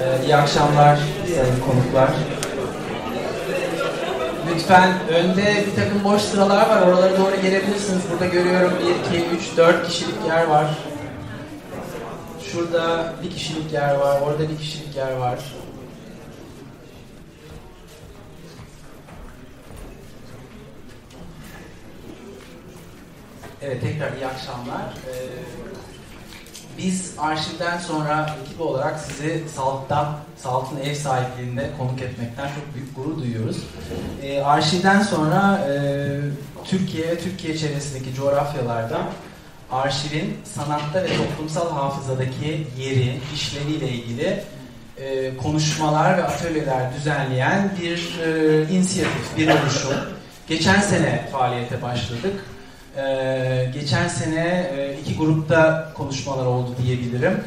Ee, iyi akşamlar sayın konuklar. Lütfen önde bir takım boş sıralar var. Oralara doğru gelebilirsiniz. Burada görüyorum 1, 2, 3, 4 kişilik yer var. Şurada bir kişilik yer var. Orada bir kişilik yer var. Evet tekrar iyi akşamlar. Ee, biz arşivden sonra ekip olarak sizi Salt'tan, Salt'ın ev sahipliğinde konuk etmekten çok büyük gurur duyuyoruz. Ee, arşivden sonra e, Türkiye ve Türkiye çevresindeki coğrafyalarda arşivin sanatta ve toplumsal hafızadaki yeri, işleviyle ilgili e, konuşmalar ve atölyeler düzenleyen bir e, inisiyatif, bir oluşum. Geçen sene faaliyete başladık. Ee, geçen sene e, iki grupta konuşmalar oldu diyebilirim.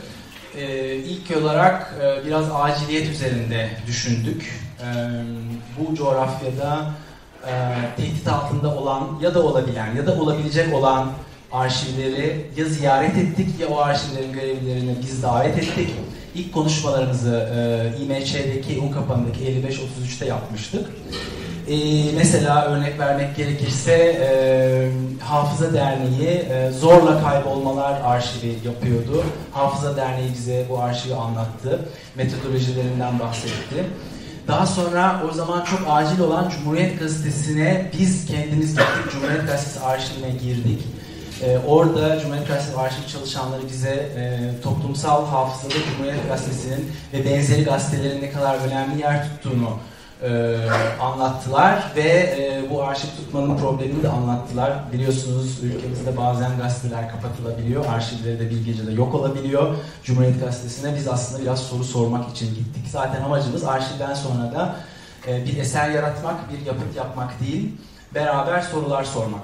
Ee, ilk olarak e, biraz aciliyet üzerinde düşündük. Ee, bu coğrafyada e, tehdit altında olan ya da olabilen ya da olabilecek olan arşivleri ya ziyaret ettik ya o arşivlerin görevlilerini biz davet ettik. İlk konuşmalarımızı e, İMÇ'deki, Unkapan'daki 55-33'te yapmıştık. Ee, mesela örnek vermek gerekirse e, Hafıza Derneği e, zorla kaybolmalar arşivi yapıyordu. Hafıza Derneği bize bu arşivi anlattı. Metodolojilerinden bahsetti. Daha sonra o zaman çok acil olan Cumhuriyet Gazetesi'ne biz kendimiz gittik. Cumhuriyet Gazetesi arşivine girdik. Ee, orada Cumhuriyet Gazetesi arşiv çalışanları bize e, toplumsal hafızada Cumhuriyet Gazetesi'nin ve benzeri gazetelerin ne kadar önemli yer tuttuğunu e, anlattılar ve e, bu arşiv tutmanın problemini de anlattılar. Biliyorsunuz ülkemizde bazen gazeteler kapatılabiliyor, arşivleri de bir gecede yok olabiliyor. Cumhuriyet Gazetesi'ne biz aslında biraz soru sormak için gittik. Zaten amacımız arşivden sonra da e, bir eser yaratmak, bir yapıt yapmak değil, beraber sorular sormak.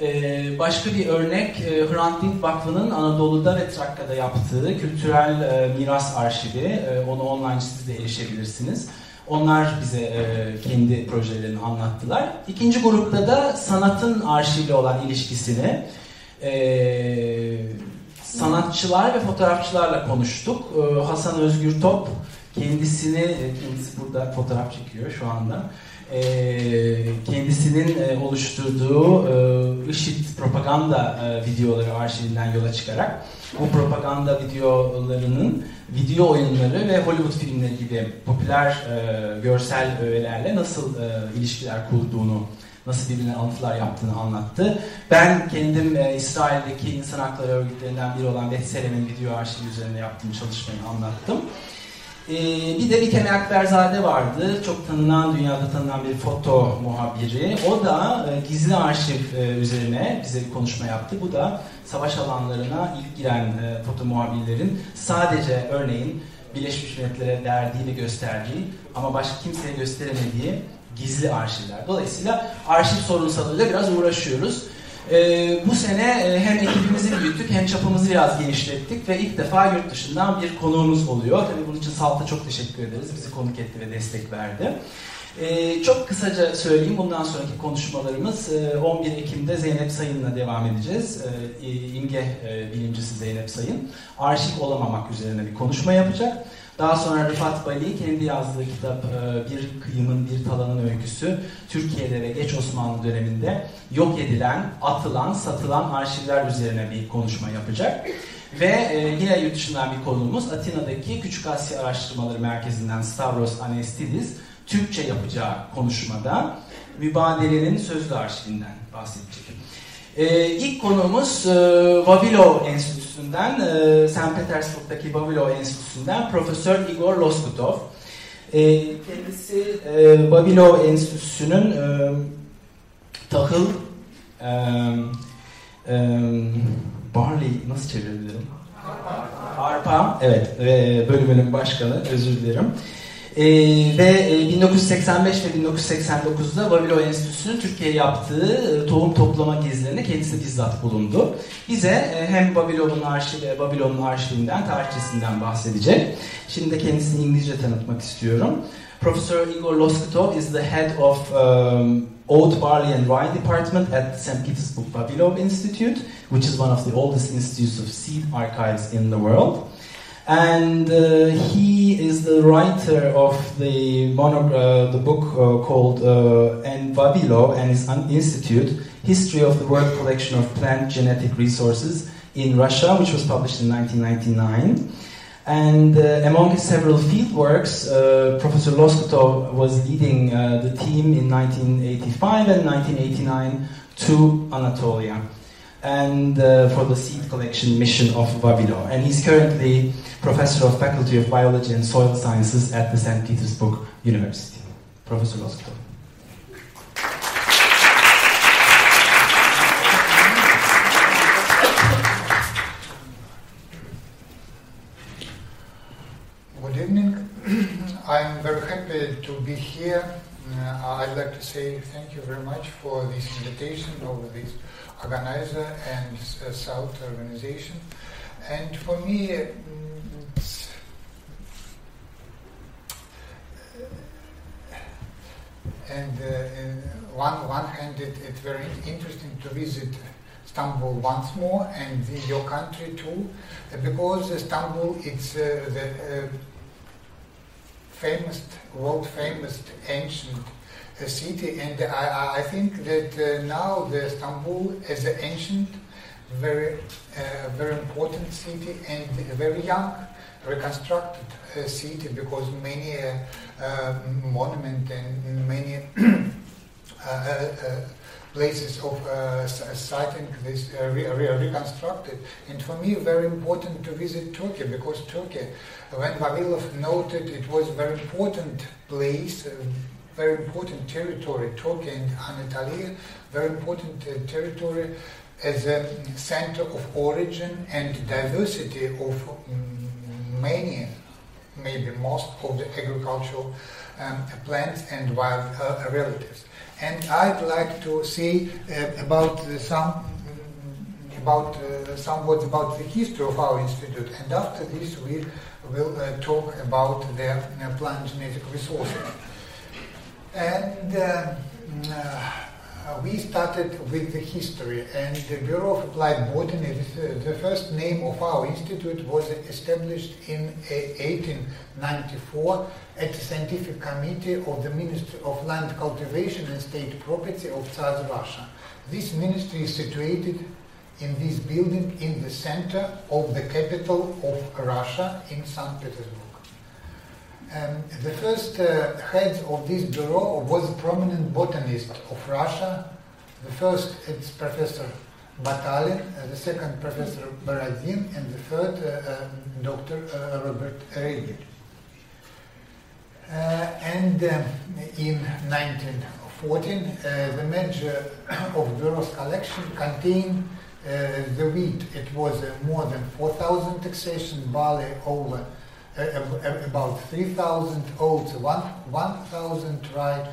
Ee, başka bir örnek e, Hrant Dink Vakfı'nın Anadolu'da ve Trakya'da yaptığı kültürel e, miras arşivi. E, onu online siz de erişebilirsiniz. Onlar bize e, kendi projelerini anlattılar. İkinci grupta da sanatın arşivle olan ilişkisini e, sanatçılar ve fotoğrafçılarla konuştuk. E, Hasan Özgür Top kendisini, e, kendisi burada fotoğraf çekiyor şu anda. E, kendisinin e, oluşturduğu e, IŞİD propaganda e, videoları arşivinden yola çıkarak bu propaganda videolarının video oyunları ve Hollywood filmleri gibi popüler e, görsel öğelerle nasıl e, ilişkiler kurduğunu, nasıl birbirine alıntılar yaptığını anlattı. Ben kendim e, İsrail'deki insan hakları örgütlerinden biri olan Betselem'in video arşivi üzerine yaptığım çalışmayı anlattım. Ee, bir de Bikem Akberzade vardı. Çok tanınan, dünyada tanınan bir foto muhabiri. O da e, gizli arşiv e, üzerine bize bir konuşma yaptı. Bu da savaş alanlarına ilk giren e, foto muhabirlerin sadece örneğin Birleşmiş Milletler'e verdiği ve gösterdiği ama başka kimseye gösteremediği gizli arşivler. Dolayısıyla arşiv sorunsalıyla biraz uğraşıyoruz. Ee, bu sene e, hem ekibimizi büyüttük hem çapımızı biraz genişlettik ve ilk defa yurt dışından bir konuğumuz oluyor. Tabii bunun için Salt'a çok teşekkür ederiz. Bizi konuk etti ve destek verdi. Ee, çok kısaca söyleyeyim bundan sonraki konuşmalarımız e, 11 Ekim'de Zeynep Sayın'la devam edeceğiz. E, İmge e, bilimcisi Zeynep Sayın. Arşiv olamamak üzerine bir konuşma yapacak. Daha sonra Rıfat Bali kendi yazdığı kitap e, Bir Kıyımın Bir Talanın Öyküsü Türkiye'de ve geç Osmanlı döneminde yok edilen, atılan, satılan arşivler üzerine bir konuşma yapacak. Ve e, yine yurt dışından bir konuğumuz Atina'daki Küçük Asya Araştırmaları Merkezi'nden Stavros Anestidis Türkçe yapacağı konuşmada mübadelenin sözlü arşivinden bahsedecek. Ee, ilk konuğumuz e, Vavilov Enstitüsü'nden, e, St. Petersburg'daki Vavilov Enstitüsü'nden Profesör Igor Loskutov. E, kendisi e, Vavilov Enstitüsü'nün e, tahıl, e, barley nasıl çevirebilirim? Arpa, evet, e, bölümünün başkanı, özür dilerim. Ee, ve e, 1985 ve 1989'da Vavilov Enstitüsü'nün Türkiye'ye yaptığı e, tohum toplama gezilerinde kendisi bizzat bulundu. Bize e, hem Vavilov'un arşivi, Vavilon'un arşivinden, tarihçesinden bahsedecek. Şimdi de kendisini İngilizce tanıtmak istiyorum. Professor Igor Loskutov is the head of um, Oat, Barley and Rye Department at St. Petersburg Vavilov Institute, which is one of the oldest institutes of seed archives in the world. And uh, he is the writer of the, uh, the book uh, called uh, N. Vavilov and his institute, History of the World Collection of Plant Genetic Resources in Russia, which was published in 1999. And uh, among his several fieldworks, uh, Professor Loskutov was leading the team in 1985 and 1989 to Anatolia and uh, for the seed collection mission of Vavilov. And he's currently professor of Faculty of Biology and Soil Sciences at the St. Petersburg University. Professor Loskutov. I'm very happy to be here. Uh, I'd like to say thank you very much for this invitation of this organizer and uh, South organization. And for me, uh, and uh, one one hand, it, it's very interesting to visit Istanbul once more and your country too, because Istanbul it's uh, the famous, world famous ancient uh, city, and I, I think that uh, now the Istanbul is an ancient, very, uh, very important city and a very young, reconstructed uh, city because many uh, uh, monuments and many places of uh, sighting this uh, re- re- reconstructed. And for me, very important to visit Turkey because Turkey, when Vavilov noted, it was very important place, very important territory, Turkey and Anatolia, very important uh, territory as a center of origin and diversity of many, maybe most of the agricultural um, plants and wild uh, relatives and I'd like to say uh, about some about uh, some words about the history of our institute, and after this we will uh, talk about the uh, plant genetic resources. And uh, uh, we started with the history, and the Bureau of Applied Botany, the first name of our institute was established in 1894 at the Scientific Committee of the Ministry of Land Cultivation and State Property of Tsar Russia. This ministry is situated in this building in the center of the capital of Russia in St. Petersburg. Um, the first uh, head of this bureau was a prominent botanist of Russia. The first is Professor Batalin, uh, the second Professor Borodin, and the third uh, um, Dr. Uh, Robert Regel. Uh, and um, in 1914, uh, the major of Bureau's collection contained the wheat. It was more than 4,000 taxation, barley over about 3,000, oats 1,000, rye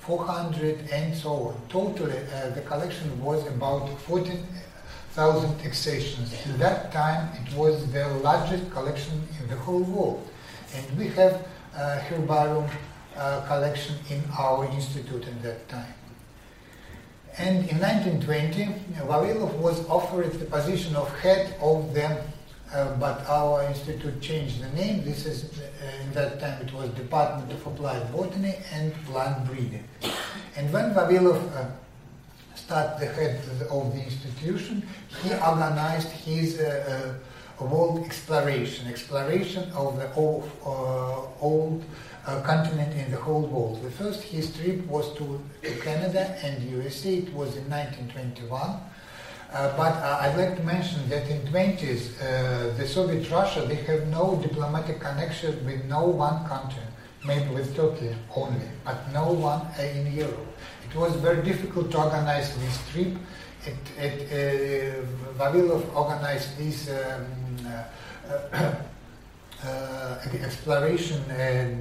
400, and so on. Totally, the collection was about 14,000 taxations. At that time, it was the largest collection in the whole world. And we have uh, herbarium uh, collection in our institute at that time. And in 1920, Vavilov was offered the position of head of the, uh, but our institute changed the name. This is, uh, in that time it was Department of Applied Botany and Plant Breeding. And when Vavilov uh, started the head of the institution, he organized his uh, world exploration, exploration of the old, uh, old uh, continent in the whole world. The first his trip was to, to Canada and USA. It was in 1921. Uh, but uh, I'd like to mention that in 20s, uh, the Soviet Russia, they have no diplomatic connection with no one country, maybe with Turkey only, but no one uh, in Europe. It was very difficult to organize this trip. It, it, Vavilov organized this um, uh, uh, exploration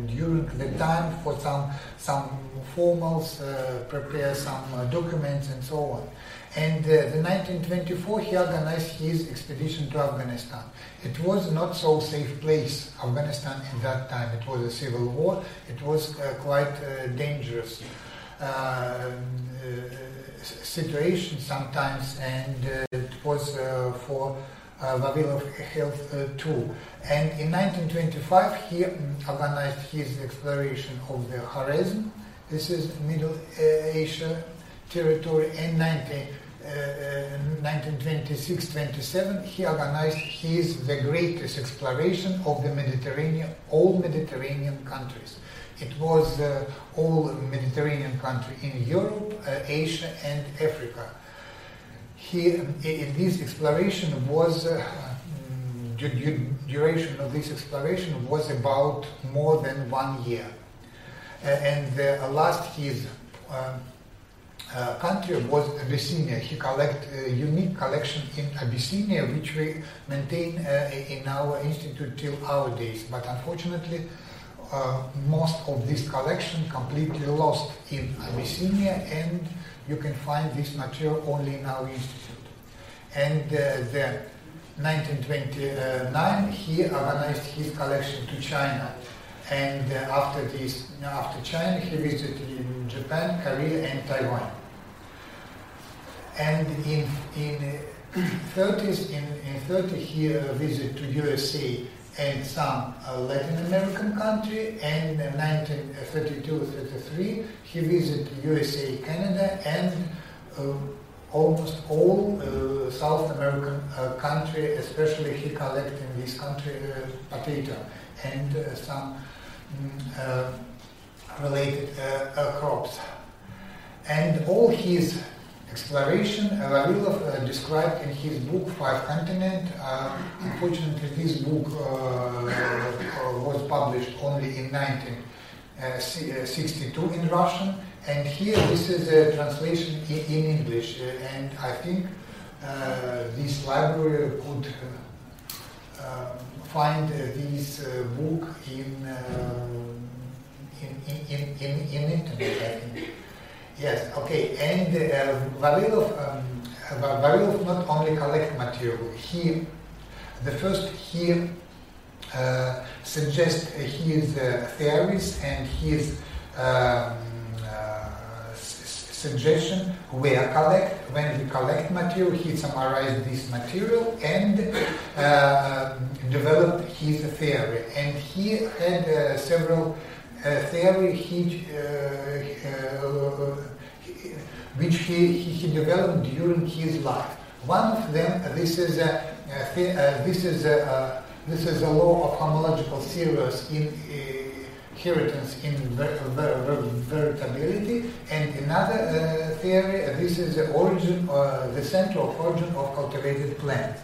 during the time for some some formals, uh, prepare some documents and so on. And uh, in 1924, he organized his expedition to Afghanistan. It was not so safe place, Afghanistan at that time. It was a civil war. It was uh, quite uh, dangerous situation sometimes, and it was for uh, Vavilov Health uh, too. And in 1925, he um, organized his exploration of the Khwarezm. This is Middle Asia territory. In 19, 1926-27, uh, he organized his the greatest exploration of the Mediterranean, all Mediterranean countries. It was uh, all Mediterranean country in Europe, uh, Asia, and Africa. He, in this exploration was uh, mm, duration of this exploration was about more than one year, uh, and the last his uh, country was Abyssinia. He collect a unique collection in Abyssinia, which we maintain uh, in our institute till our days. But unfortunately, uh, most of this collection completely lost in Abyssinia, and you can find this material only in our institute. And uh, the 1929, he organized his collection to China. And uh, after this, after China, he visited Japan, Korea, and Taiwan. And in in 30s, in, in 30 he uh, visited to USA and some uh, Latin American country, and in 1932-33 he visited USA, Canada, and uh, almost all uh, South American uh, country, especially he collected in this country uh, potato and uh, some mm, related crops. And all his exploration. Uh, Vavilov uh, described in his book Five Continent. Uh, unfortunately, this book uh, uh, was published only in 1962 in Russian, and here this is a translation in, in English. and I think this library could find this book in, in, in, in, in internet. I think. Yes, okay. And uh, Vavilov, um, Vavilov not only collect material, he, the first he uh, suggests his uh, theories and his um, uh, suggestion where collect, when he collect material, he summarized this material and uh, developed his theory. And he had uh, several theory he, uh, uh, which he, he, developed during his life. One of them, this is a, this is a, this is a law of homological series in inheritance in ver ver ver- veritability, and another uh, theory, uh, this is the origin, uh, the center of origin of cultivated plants.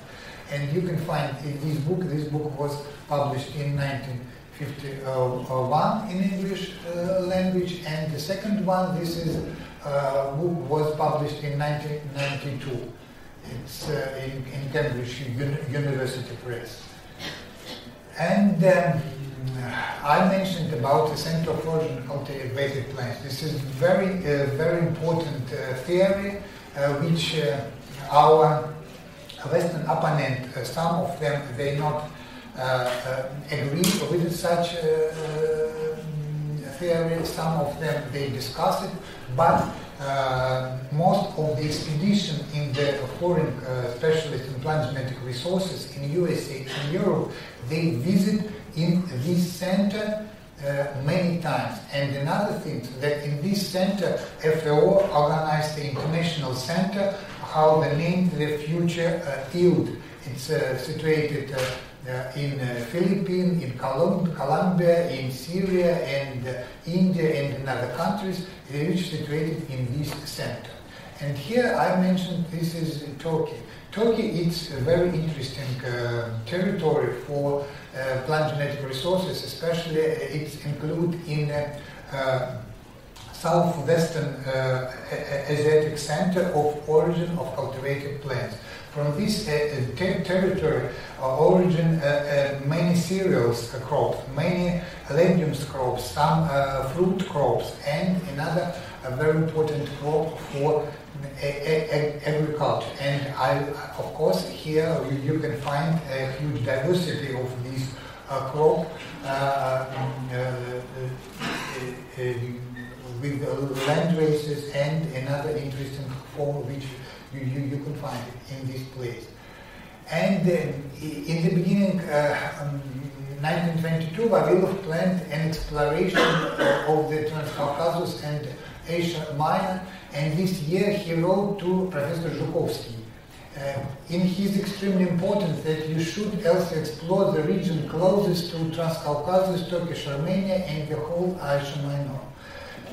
And you can find in this book, this book was published in 19 51 in English uh, language, and the second one, this is uh, book was published in 1992. It's uh, in, in, Cambridge University Press. And um, I mentioned about the center of origin cultivated plants. This is very, uh, very important uh, theory, uh, which our Western opponent, some of them, they not uh, uh, agree with such uh, theory. Some of them they discuss it, but uh, most of the expedition in the foreign uh, specialists in plant genetic resources in USA and Europe, they visit in this center uh, many times. And another thing that in this center, FAO organized the international center, how the name the future yield. It's situated uh, in uh, Philippines, in Colum Colombia, in Syria, and uh, India, and in other countries, which situated in this center. And here I mentioned this is Turkey. Turkey is a very interesting uh, territory for uh, plant genetic resources, especially uh, it's included in southwestern Asiatic center of origin of cultivated plants. From this uh, uh ter territory uh, origin uh, many cereals crops, many legumes crops, some fruit crops, and another very important crop for agriculture. And I, of course, here you, you, can find a huge diversity of these uh, crop uh, with land races and another interesting form which you, you, you can find it in this place. And uh, in the beginning, uh, um, 1922, Vavilov planned an exploration of the Transcaucasus and Asia Minor, and this year he wrote to Professor Zhukovsky. Uh, in his extremely important that you should also explore the region closest to Transcaucasus, Turkish Armenia, and the whole Asia Minor.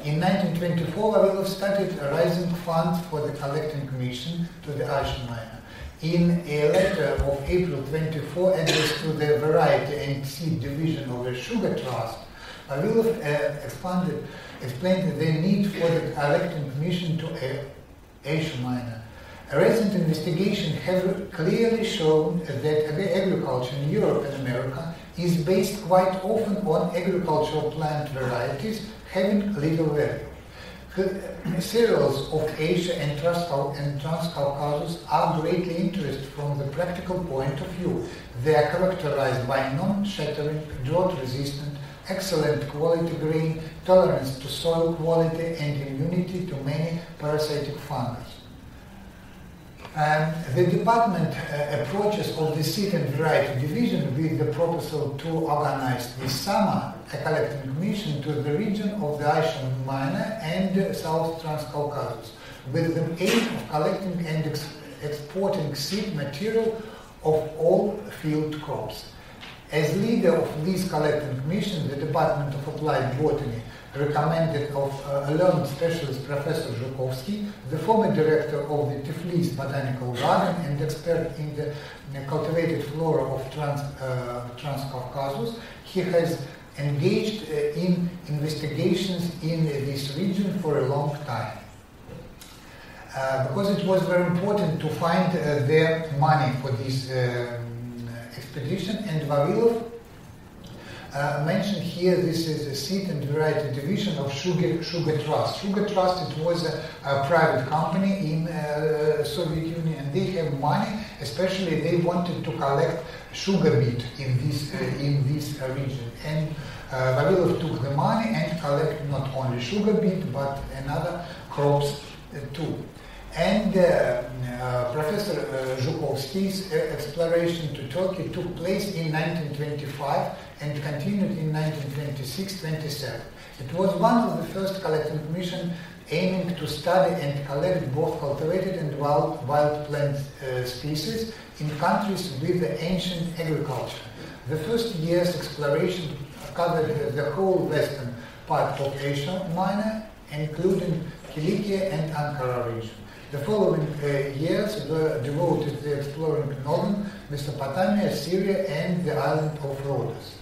In 1924, Vavilov started a raising funds for the collecting mission to the Minor in a letter of April 24 addressed to the Variety and Seed Division of the Sugar Trust, Vavilov uh, explained the need for the collecting commission to Minor. A recent investigation has clearly shown that agriculture in Europe and America is based quite often on agricultural plant varieties having little value cereals of Asia and, Transcaucasus are greatly interesting from the practical point of view. They are characterized by non-shattering, drought-resistant, excellent quality grain, tolerance to soil quality, and immunity to many parasitic fungus. Um, the department uh, approaches of the seed and variety division with the proposal to organize this summer a collecting mission to the region of the Asia Minor and South Transcaucasus with the aim of collecting and ex exporting seed material of all field crops. As leader of this collecting mission, the Department of Applied Botany recommended of uh, a learned specialist Professor Zhukovsky, the former director of the Tiflis Botanical Garden and expert in the, cultivated flora of Trans, uh, Transcaucasus. He has engaged uh, in investigations in this region for a long time. Uh, because it was very important to find uh, the money for this um, expedition, and Vavilov uh, mentioned here this is a seed and variety division of Sugar, Sugar Trust. Sugar Trust, it was a, a private company in uh, Soviet Union and they have money, especially they wanted to collect sugar beet in this, uh, in this region. And uh, took the money and collected not only sugar beet but another crops uh, too. And uh, uh, Professor uh, Zhukovsky's exploration to Turkey took place in 1925 and continued in 1926-27. It was one of the first collecting missions aiming to study and collect both cultivated and wild, wild plant uh, species in countries with ancient agriculture. The first year's exploration covered the whole western part of Asia Minor, including Kilikia and Ankara region. The following uh, years were devoted to exploring northern Mesopotamia, Syria, and the island of Rhodes.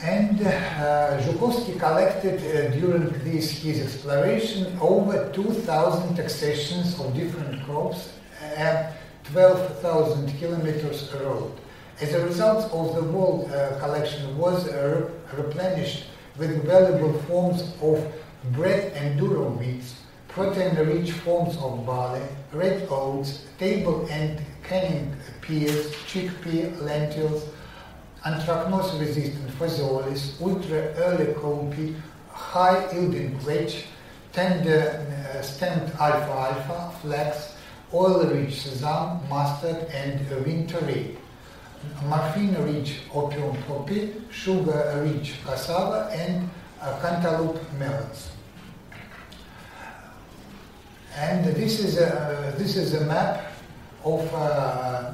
And uh, Zhukovsky collected uh, during this his exploration over 2,000 accessions of different crops and 12,000 kilometers road. As a result of the world uh, collection was uh, replenished with valuable forms of bread and durum wheats, protein-rich forms of barley, red oats, table and canning peas, chickpea, lentils, anthracnose-resistant phaseolus, ultra-early cowpea, high-yielding vetch, tender-stemmed uh, alfalfa, flax, oil-rich sesame, mustard, and winter rape. Morphine-rich opium poppy, sugar-rich cassava, and uh, cantaloupe melons. And this is a, this is a map of uh, uh,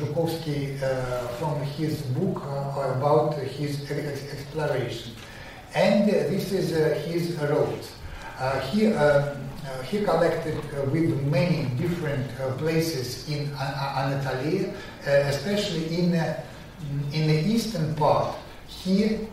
Zhukovsky uh, from his book uh, about his exploration. And this is his route. he, he collected with many different places in Anatolia, especially in, in the eastern part. He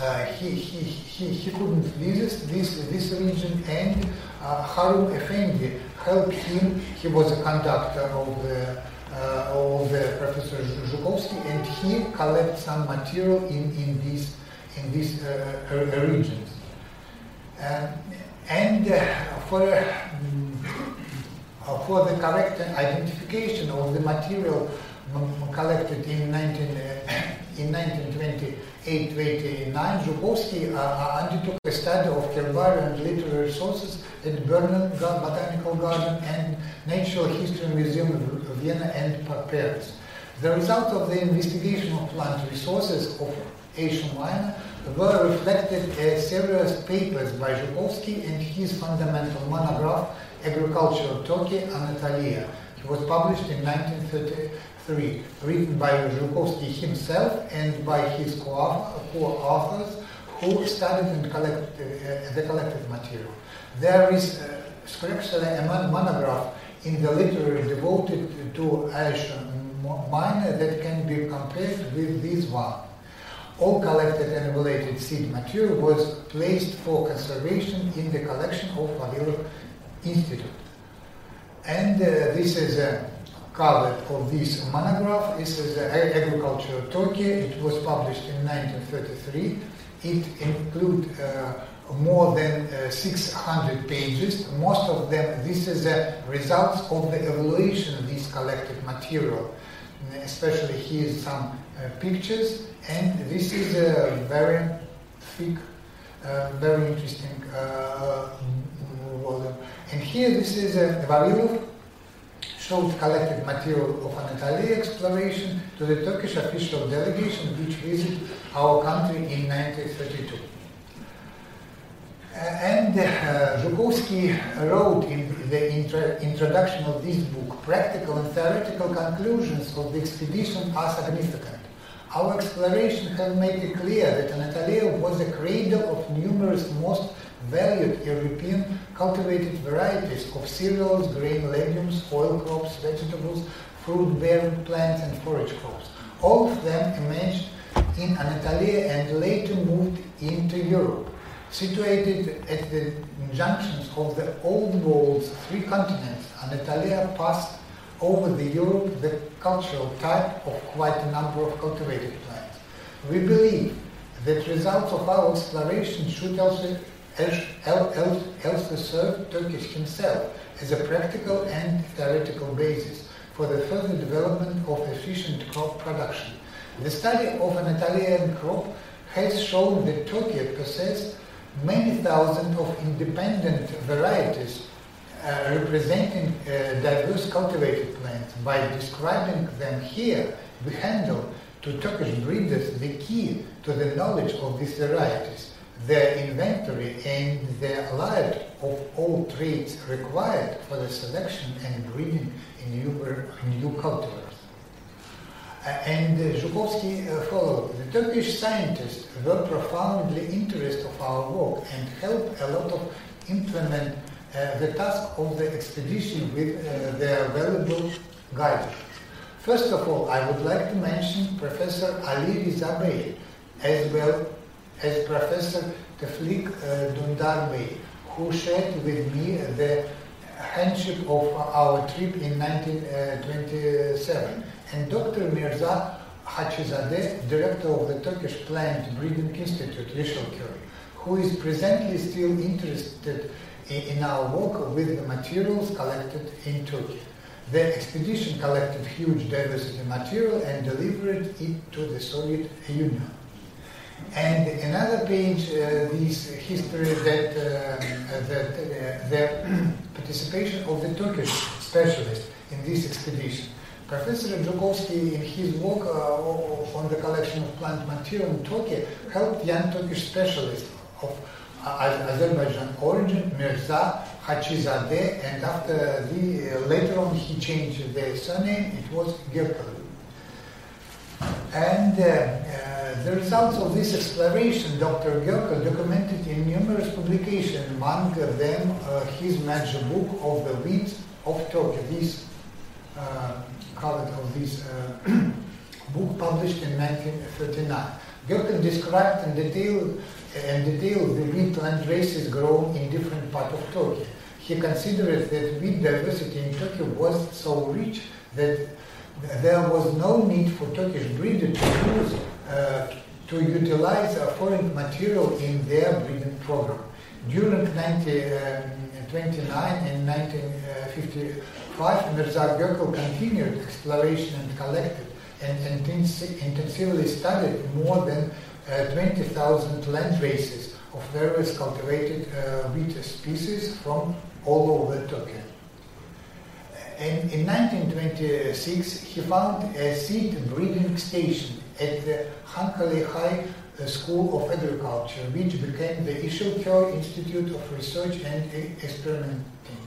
uh, he, he, he, he couldn't visit this, this region and uh, Harun Effendi helped him. He was a conductor of the uh, of the Professor Zhukovsky, and he collected some material in in these in this uh, uh, uh regions. Uh, and for mm, for the correct identification of the material mm, collected in 19 in 1920. 829, Zhukovsky uh, uh, undertook a study of Kelvarian literary sources at Berlin Botanical Garden and Natural History Museum of Vienna and Paris. The results of the investigation of plant resources of Asia Minor were reflected in several papers by Zhukovsky and his fundamental monograph, Agriculture of Turkey, Anatolia. It was published in 1930, 1933, written by Zhukovsky himself and by his co-authors who studied and collected uh, the collected material. There is especially a monograph in the literature devoted to Asia Minor that can be compared with this one. All collected and evaluated seed material was placed for conservation in the collection of Vavilov Institute. And uh, this is a cover of this monograph. This is Agriculture of Turkey. It was published in 1933. It includes uh, more than uh, 600 pages. Most of them, this is the results of the evaluation of this collected material. Especially here some uh, pictures and this is a very thick, uh, very interesting uh, volume. And here this is a Vavilov showed collected material of Anatolia exploration to the Turkish official delegation which visited our country in 1932. Uh, and uh, Zhukovsky wrote in the intro introduction of this book, practical and theoretical conclusions of the expedition are significant. Our exploration has made it clear that Anatolia was a cradle of numerous most valued European cultivated varieties of cereals, grain, legumes, oil crops, vegetables, fruit-bearing plants and forage crops. All of them emerged in Anatolia and later moved into Europe. Situated at the junctions of the old world's three continents, Anatolia passed over the Europe the cultural type of quite a number of cultivated plants. We believe that results of our exploration should also, also serve Turkish himself as a practical and theoretical basis for the further development of efficient crop production. The study of Anatolian crop has shown that Turkey possesses many thousands of independent varieties uh, representing uh, diverse cultivated plants. By describing them here, we handle to Turkish breeders the key to the knowledge of these varieties, their inventory and the allied of all traits required for the selection and breeding in new, new cultivars. Uh, and uh, Zhukovsky uh, followed. The Turkish scientists were profoundly interested of our work and helped a lot of implement uh, the task of the expedition with their valuable guidance. First of all, I would like to mention Professor Ali Rizabey, as well as Professor Tevfik uh, Dundar Bey, who shared with me the handship of our trip in 1927, and Dr. Mirza Hachizadeh, director of the Turkish Plant Breeding Institute, Yeşilköy, who is presently still interested in our work with the materials collected in Turkey. The expedition collected huge diversity material and delivered it to the Soviet Union. And another page, uh, this history that, uh, that uh, the participation of the Turkish specialist in this expedition. Professor Zhukovsky, in his work uh, on the collection of plant material in Turkey, helped young Turkish specialists of Azerbaijan origin, Mirza Hachizadeh, and after the, uh, later on he changed the surname, it was Gökgöl. And uh, uh, the results of this exploration, Dr. Gökgöl documented in numerous publications, among them uh, his major book of the wheat of Turkey, this uh, of this uh, book published in 1939. Gökgöl described in detail and detail the wheat plant races grown in different parts of Turkey. He considered that wheat diversity in Turkey was so rich that there was no need for Turkish breeders to use uh, to utilize foreign material in their breeding program. During 1929 um, and 1955, Mirza Gökgöl continued exploration and collected and intensively studied more than uh, 20,000 land races of various cultivated uh, wheat species from all over Turkey. In 1926, he found a seed breeding station at the Halkalı High School of Agriculture, which became the Yeşilköy Institute of Research and Experimenting.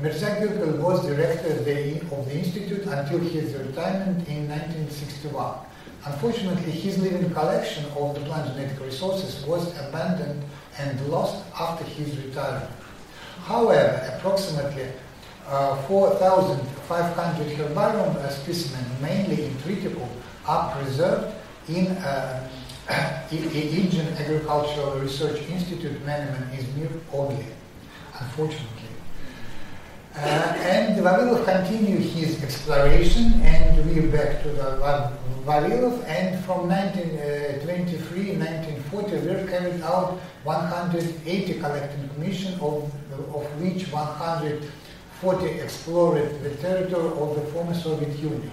Mirza Gökgöl was director of the, institute until his retirement in 1961. Unfortunately, his living collection of the plant genetic resources was abandoned and lost after his retirement. However, approximately uh, 4,500 herbarium specimens, mainly in Triticum, are preserved in uh, Aegean Agricultural Research Institute, Menemen, Izmir, only, unfortunately. Uh, and Vavilov continued his exploration, and we're back to the Vavilov, and from 1923 1940 we have carried out 180 collecting missions, of, of which 140 explored the territory of the former Soviet Union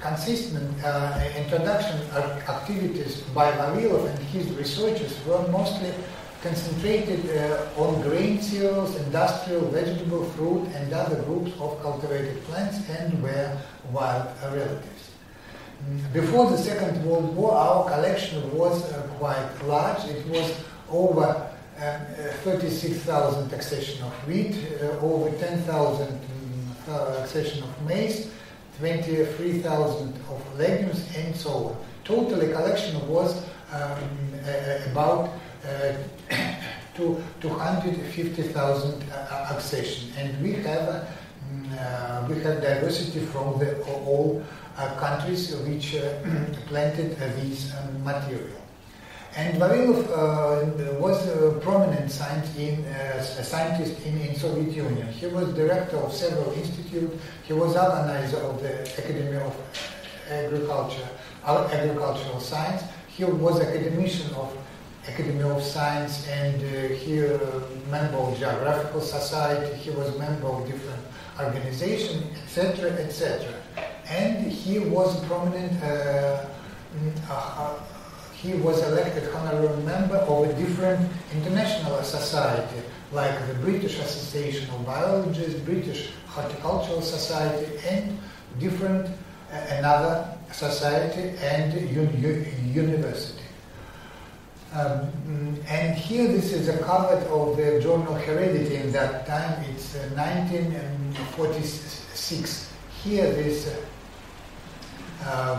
consistent uh, introduction activities by Vavilov and his researchers were mostly concentrated uh, on grain cereals, industrial, vegetable, fruit, and other groups of cultivated plants and were wild relatives. Before the Second World War, our collection was uh, quite large. It was over uh, uh 36,000 accession of wheat, uh, over 10,000 um, accession of maize, 23,000 of legumes and so on. Totally collection was um, about uh, to 250,000 uh, accession and we have uh, mm, we have diversity from the all countries which planted these um, material. And Vavilov uh, was a prominent science in, uh, scientist in, in Soviet Union. He was director of several institutes. He was organizer of the Academy of Agriculture, Agricultural Science. He was academician of Academy of Science and uh, he uh, member of Geographical Society. He was member of different organizations, etc., etc. And he was prominent uh, uh, he was elected honorary member of a different international society, like the British Association of Biologists, British Horticultural Society, and different uh, another society and un university. Um, and here this is a cover of the journal Heredity in that time, it's uh, 1946. Here this uh,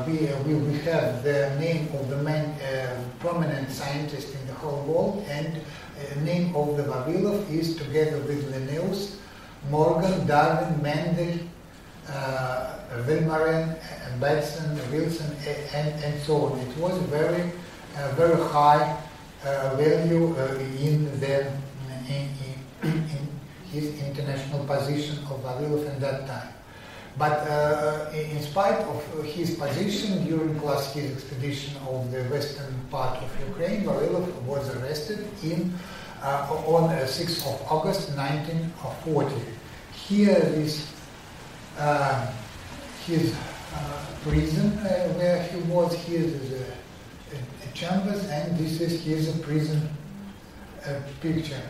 we, uh, we, we have the name of the main uh, prominent scientist in the whole world and uh, name of the Vavilov is together with Linnaeus, Morgan, Darwin, Mendel, uh, Vilmorin, Bateson, Wilson, and, and so on. It was very, uh, very high uh, value in the in, in, in his international position of Vavilov at that time. But uh, in spite of his position during Pulaski's expedition of the western part of Ukraine, Vavilov was arrested in, uh, on 6th uh, of August 1940. Here is uh, his uh, prison uh, where he was. Here is a chambers and this is his prison picture.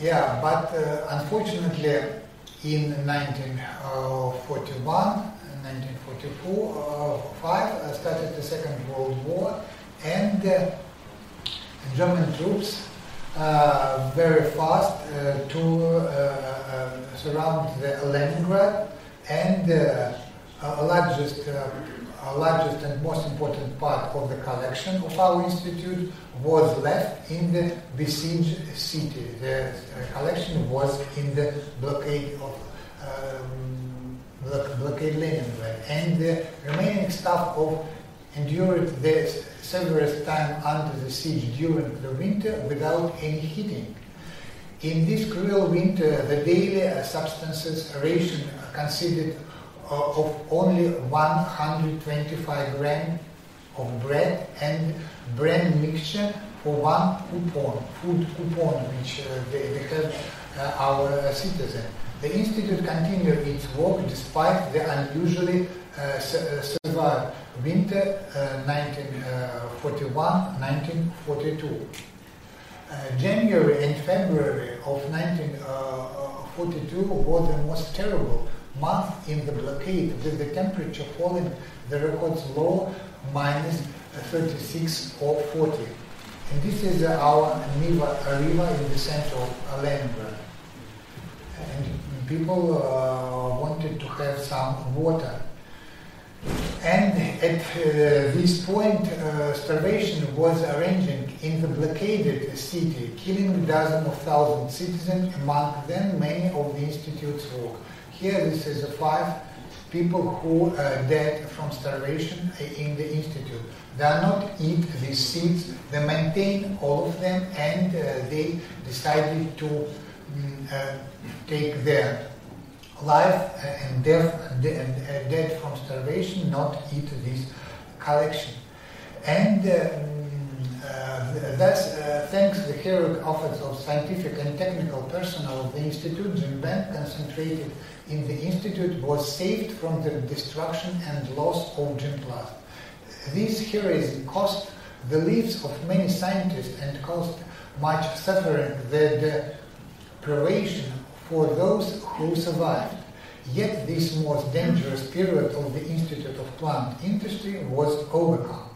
Yeah, but unfortunately in 1941, 1944, 5, uh, started the Second World War, and uh, German troops uh, very fast uh, to uh, uh, surround the Leningrad, and largest largest and most important part of the collection of our institute was left in the besieged city. The uh, collection was in the blockade of um, blockade Leningrad, and the remaining stuff of endured the severest time under the siege during the winter without any heating. In this cruel winter, the daily uh, substances ration considered uh, of only 125 grams of bread and bread mixture for one coupon, food coupon, which uh, they, they uh, our citizen. The institute continued its work despite the unusually uh, survived winter 1941-1942. January and February of 1942 were the most terrible month in the blockade, with the temperature falling the records low minus 36 or 40. And this is our Neva river in the center of Leningrad. And people uh, wanted to have some water. And at uh, this point, uh, starvation was arranging in the blockaded city, killing dozens of thousand citizens, among them many of the institute's work. Here, this is five people who uh, died from starvation in the institute. They are not eat these seeds, they maintain all of them, and uh, they decided to um, take their life and death and death from starvation, not eat this collection. And um, uh, thus, uh, thanks to the heroic efforts of scientific and technical personnel of the Institute, germplasm concentrated in the Institute was saved from the destruction and loss of germplasm. This heroism cost the lives of many scientists and caused much suffering, the deprivation for those who survived. Yet this most dangerous period of the Institute of Plant Industry was overcome.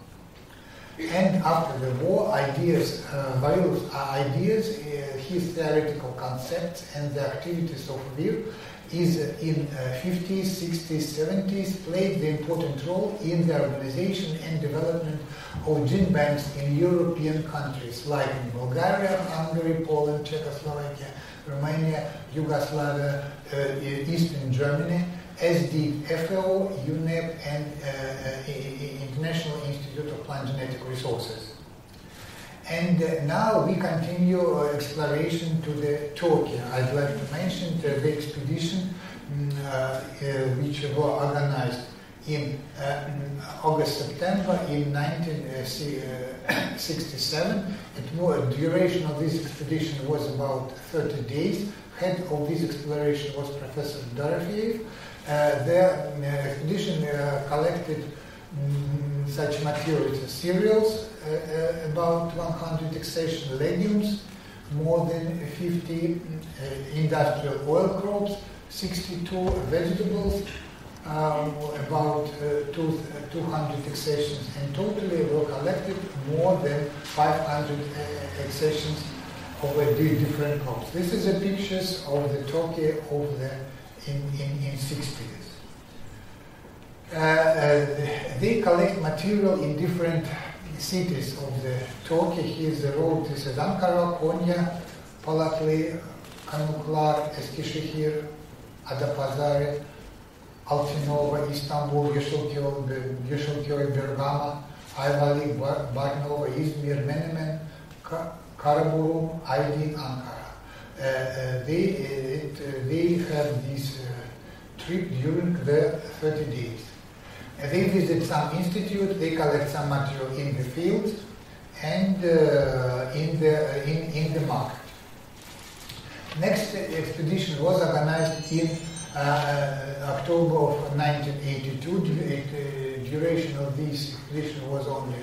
And after the war, ideas, uh, various ideas, uh, his theoretical concepts and the activities of Vir is in uh, 50s, 60s, 70s played the important role in the organization and development of gene banks in European countries like in Bulgaria, Hungary, Poland, Czechoslovakia, Romania, Yugoslavia, uh, Eastern Germany, as did FAO, UNEP, and uh, uh International Institute of Plant Genetic Resources. And uh, now we continue our exploration to the Turkey. I'd like to mention the, the expedition um, uh, which were organized in uh, August, September in 1967. The duration of this expedition was about 30 days. Head of this exploration was Professor Dorofeev. Uh, the uh, expedition uh, collected um, such materials cereals, uh, uh, about 100 excision legumes, more than 50 uh, industrial oil crops, 62 vegetables, um, about uh, two, uh, 200 accessions, and totally were collected more than 500 uh, accessions of uh, different crops. This is a pictures of the Turkey of the in, in, in 60s. They collect material in different cities of the Turkey. Here's the road. This is Ankara, Konya, Palatli, Kanuklar, Eskişehir, Adapazarı, Altinova, Istanbul, Yeşilköy, Bergama, Ayvalık, Bornova, İzmir, Menemen, Karaburun, Aydin, Ankara. Uh, uh, they, it, uh, they have this trip during the 30 days. They visit some institute, they collect some material in the field and uh, in, the, in, in the market. Next expedition was organized in uh, uh October of 1982. The uh, duration of this expedition was only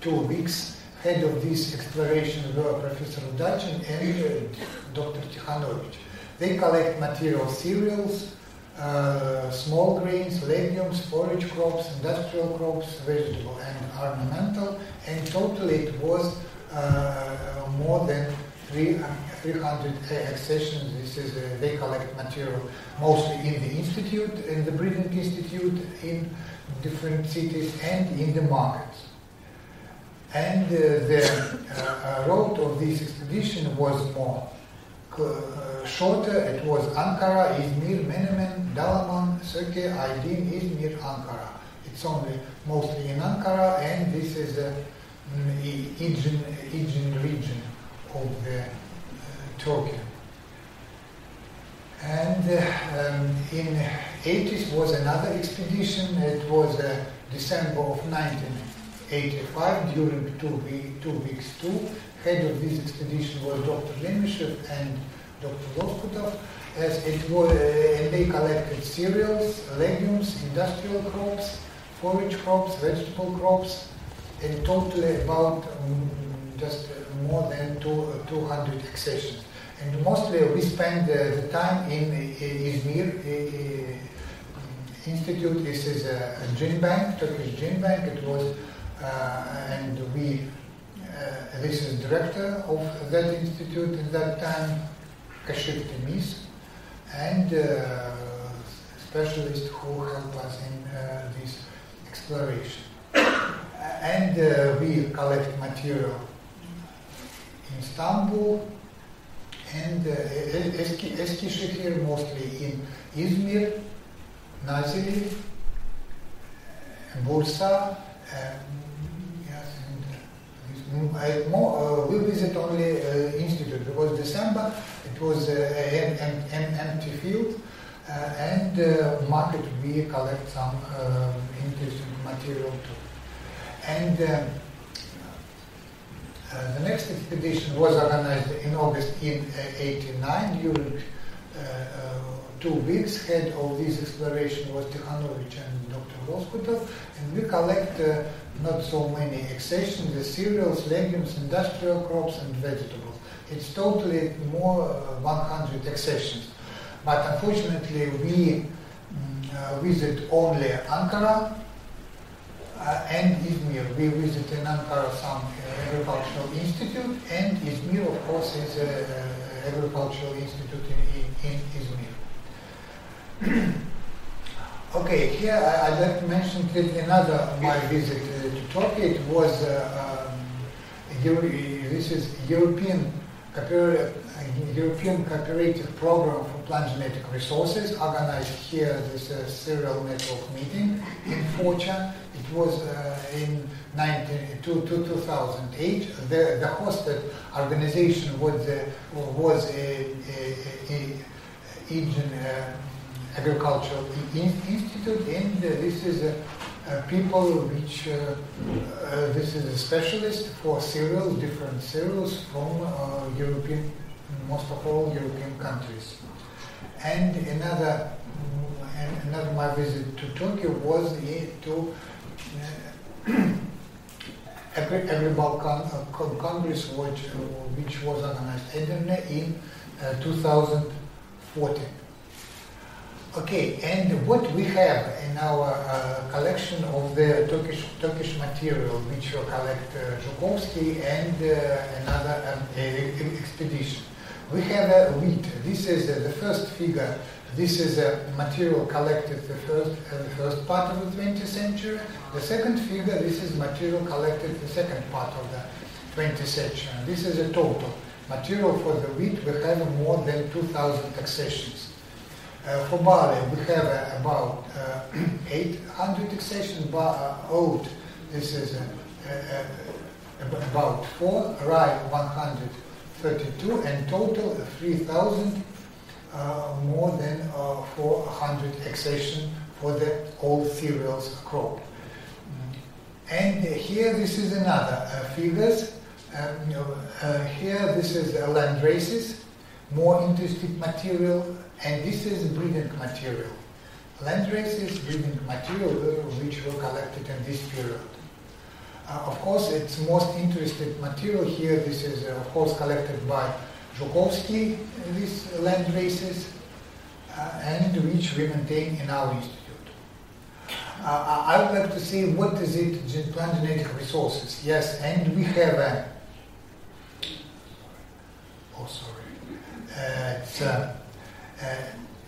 two weeks. Head of this exploration were Professor Dachin and uh, Dr. Tikhanovich. They collect material cereals, uh, small grains, legumes, forage crops, industrial crops, vegetable and ornamental, and totally it was uh, more than three, 300 accessions. This is uh, they collect material mostly in the institute, in the breeding institute, in different cities, and in the markets. And uh, the uh, route of this expedition was more uh, shorter. It was Ankara, Izmir, Menemen, Dalaman, Söke, Aydin, Izmir, Ankara. It's only mostly in Ankara, and this is the Aegean, region of the uh, Turkey. And uh, um, in 80s was another expedition. It was uh, December of 1985 during two, two weeks too. Head of this expedition was Dr. Lemeshev and Dr. Loskutov, as it was, and they collected cereals, legumes, industrial crops, forage crops, vegetable crops, and totally about um, just more than two, 200 accessions. And mostly we spend the time in Izmir uh, Institute. This is a, a gene bank, Turkish gene bank. It was, uh, and we, uh, this director of that institute at that time, Kashif Temiz, and uh, specialist who helped us in uh, this exploration. and we collect material in Istanbul, and uh, Eski, Eskişehir mostly in Izmir, Nazilli, Bursa, I more, uh, we visit only uh, institute because December it was uh, an, an, empty field uh, and uh, market we collect some uh, interesting material too. And um, uh, the next expedition was organized in August in 89 during two weeks. Head of this exploration was Tikhanovich and Dr. Loskutov, and we collect not so many accessions, the cereals, legumes, industrial crops, and vegetables. It's totally more uh, 100 accessions. But unfortunately, we mm, uh, visit only Ankara, uh, and Izmir. We visit in Ankara some agricultural institute, and Izmir, of course, is an agricultural institute in, in, in Izmir. okay, here I, would like to mention another my visit uh, to Turkey. It was uh, um, this is European European cooperative program for plant genetic resources organized here this uh, cereal network meeting in Foça it was uh, in 19, 2008. The, the hosted organization was, uh, was a, a, a, a Agricultural Institute, and uh, this is a, a people which uh, uh, this is a specialist for cereals, different cereals from uh, European, most of all European countries. And another, mm, another my visit to Turkey was to every, every Balkan uh, Congress which, uh, which was organized in uh, 2014. Okay, and what we have in our uh, collection of the Turkish Turkish material, which will collect uh, Zhukovsky and uh, another um, expedition. We have a wheat. This is uh, the first figure this is a material collected the first, uh, the first part of the 20th century. The second figure, this is material collected the second part of the 20th century. This is a total. Material for the wheat, we have more than 2,000 accessions. Uh, for barley, we have uh, about uh, 800 accessions. Bar, uh, oat, this is about 4. right 132. And total, 3,000 uh, more than uh, 400 accession for the old cereals crop. And here this is another uh, figures. Um, here this is land races, more interesting material, and this is breeding material. Land races, breeding material, which were collected in this period. Uh, of course, it's most interesting material here. This is, of course, collected by Zhukovsky, these land races, uh, and which we maintain in our institute. Uh, I would like to say what is it, plant genetic resources. Yes, and we have a, oh sorry, uh, it's, uh, uh,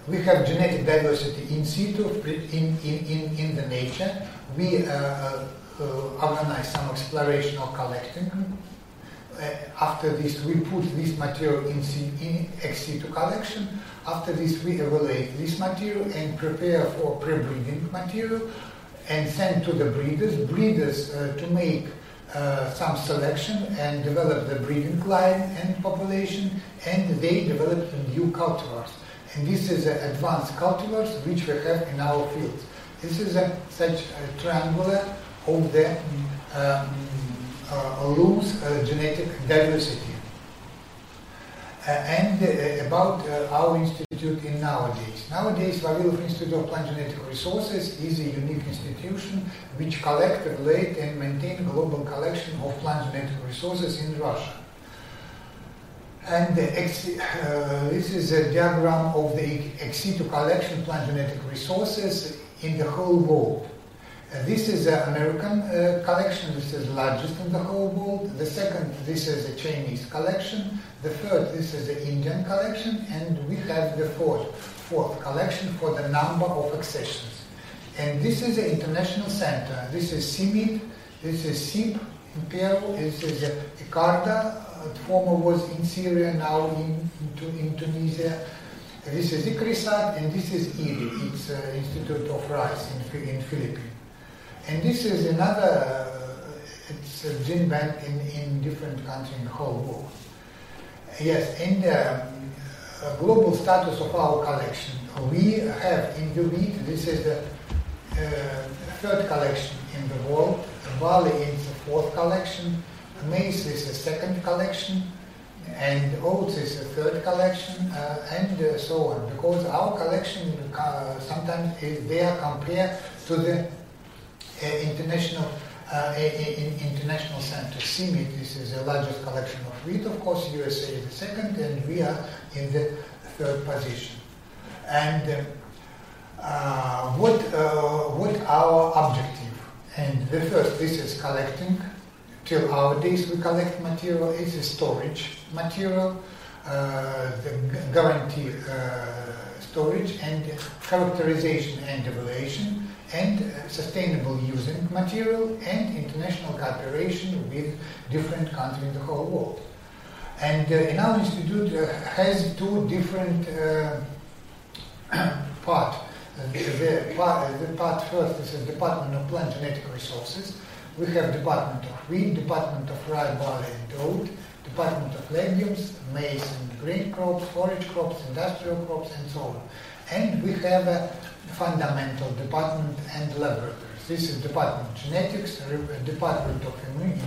we have genetic diversity in situ, in, in, in, in the nature. We uh, organize some exploration or collecting uh, after this, we put this material in, in ex situ collection. After this, we evaluate this material and prepare for pre-breeding material and send to the breeders. Breeders uh, to make uh, some selection and develop the breeding line and population, and they develop new cultivars. And this is an advanced cultivars which we have in our fields. This is a, such a triangular of the um, uh, lose uh, genetic diversity. Uh, and uh, about uh, our institute in nowadays. Nowadays, Vavilov Institute of Plant Genetic Resources is a unique institution which collects, regulate and maintain global collection of plant genetic resources in Russia. And uh, this is a diagram of the ex situ collection plant genetic resources in the whole world. Uh, this is an American uh, collection, this is the largest in the whole world. The second, this is a Chinese collection. The third, this is the Indian collection. And we have the fourth, fourth collection for the number of accessions. And this is the international center. This is CIMMYT, this is CIP in Peru, this is ICARDA, uh, former was in Syria, now in, in, in Tunisia. This is ICRISAT and this is IRRI, it's uh, Institute of Rice in, in Philippines. And this is another, uh, it's a gene bank in, in different countries in the whole world. Yes, in the um, global status of our collection, we have in the wheat, this is the uh, third collection in the world, barley is the fourth collection, maize is the second collection, and oats is the third collection, uh, and uh, so on. Because our collection uh, sometimes is there compared to the uh, international uh, in international center. CIMMYT, this is the largest collection of wheat, of course, USA is the second, and we are in the third position. And uh, what, what our objective? And the first, this is collecting. Till our days we collect material, it's a storage material, uh, the guarantee uh, storage and characterization and evaluation and sustainable using material and international cooperation with different countries in the whole world. And uh, in our institute uh, has two different uh, parts. The, the, part, the part first is the Department of Plant Genetic Resources. We have Department of Wheat, Department of Rye, Barley and Oat, Department of Legumes, Maize and Grain Crops, Forage Crops, Industrial Crops and so on. And we have a fundamental department and laboratories. This is Department of Genetics, Department of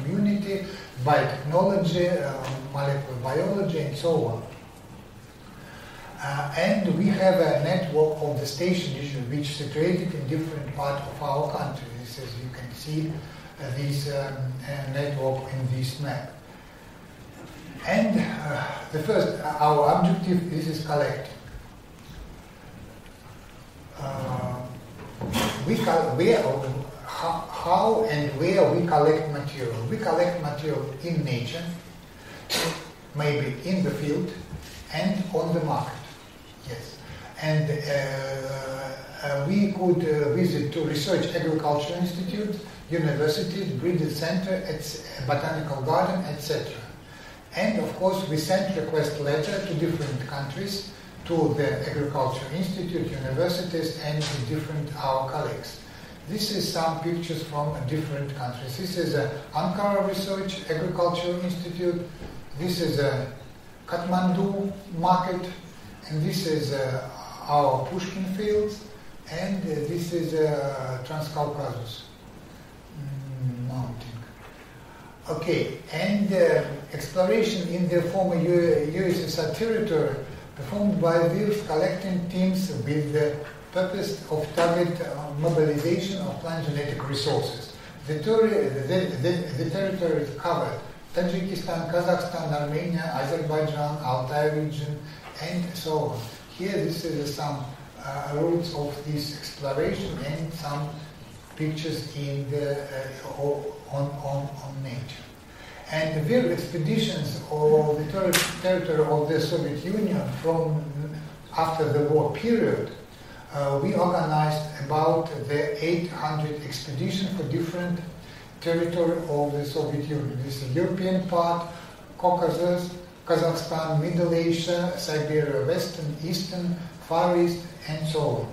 Immunity, Biotechnology, uh, Molecular Biology, and so on. Uh, and we have a network of the stations which is situated in different parts of our country. This is, you can see this um, uh, network in this map. And uh, the first, our objective is, is collecting. Uh, we, where, how, how and where we collect material. We collect material in nature, maybe in the field, and on the market. Yes. And uh, uh, we could uh, visit to research agriculture institute, universities, breeding center, botanical garden, etc. And of course, we sent request letter to different countries to the Agriculture Institute, universities, and to different our colleagues. This is some pictures from different countries. This is a Ankara Research Agricultural Institute. This is a Kathmandu market, and this is uh, our Pushkin fields, and uh, this is uh, Transcaucasus mm, mountain. Okay, and uh, exploration in the former USSR territory performed by these collecting teams with the purpose of target uh, mobilization of plant genetic resources. The, the, the, the territory is covered Tajikistan, Kazakhstan, Armenia, Azerbaijan, Altai region, and so on. Here, this is some uh, of this exploration and some pictures in the, uh, on, on, on nature. And the real expeditions of the ter territory of the Soviet Union from after the war period, uh, we organized about the 800 expeditions for different territory of the Soviet Union. This is European part, Caucasus, Kazakhstan, Middle Asia, Siberia, Western, Eastern, Far East, and so on.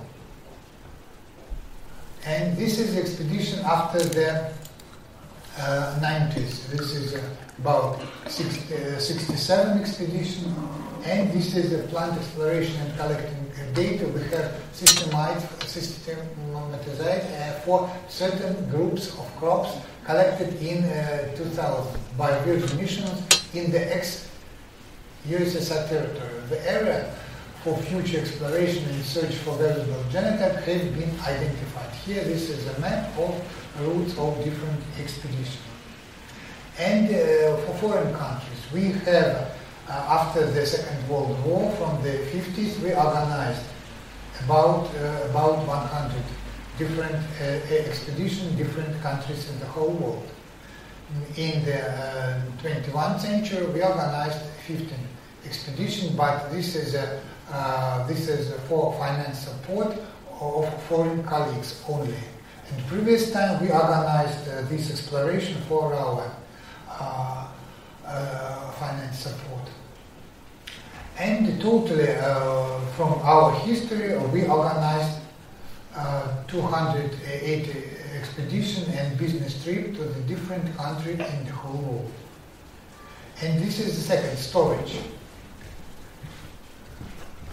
And this is expedition after the uh, 90s. This is uh, about 60, uh, 67 expedition, and this is the plant exploration and collecting data. We have systematized, systematized uh, for certain groups of crops collected in uh, 2000 by Virgin Missions in the ex USSR territory. The area for future exploration and search for valuable genotype have been identified. Here, this is a map of routes of different expeditions. And uh, for foreign countries, we have, uh, after the Second World War, from the 50s, we organized about, uh, about 100 different uh, expeditions, different countries in the whole world. In the 21st uh, century, we organized 15 expeditions, but this is a uh, this is for finance support of foreign colleagues only. And previous time we organized uh, this exploration for our uh, uh finance support. And totally uh, from our history we organized uh, 280 expedition and business trip to the different countries in the whole world. And this is the second storage.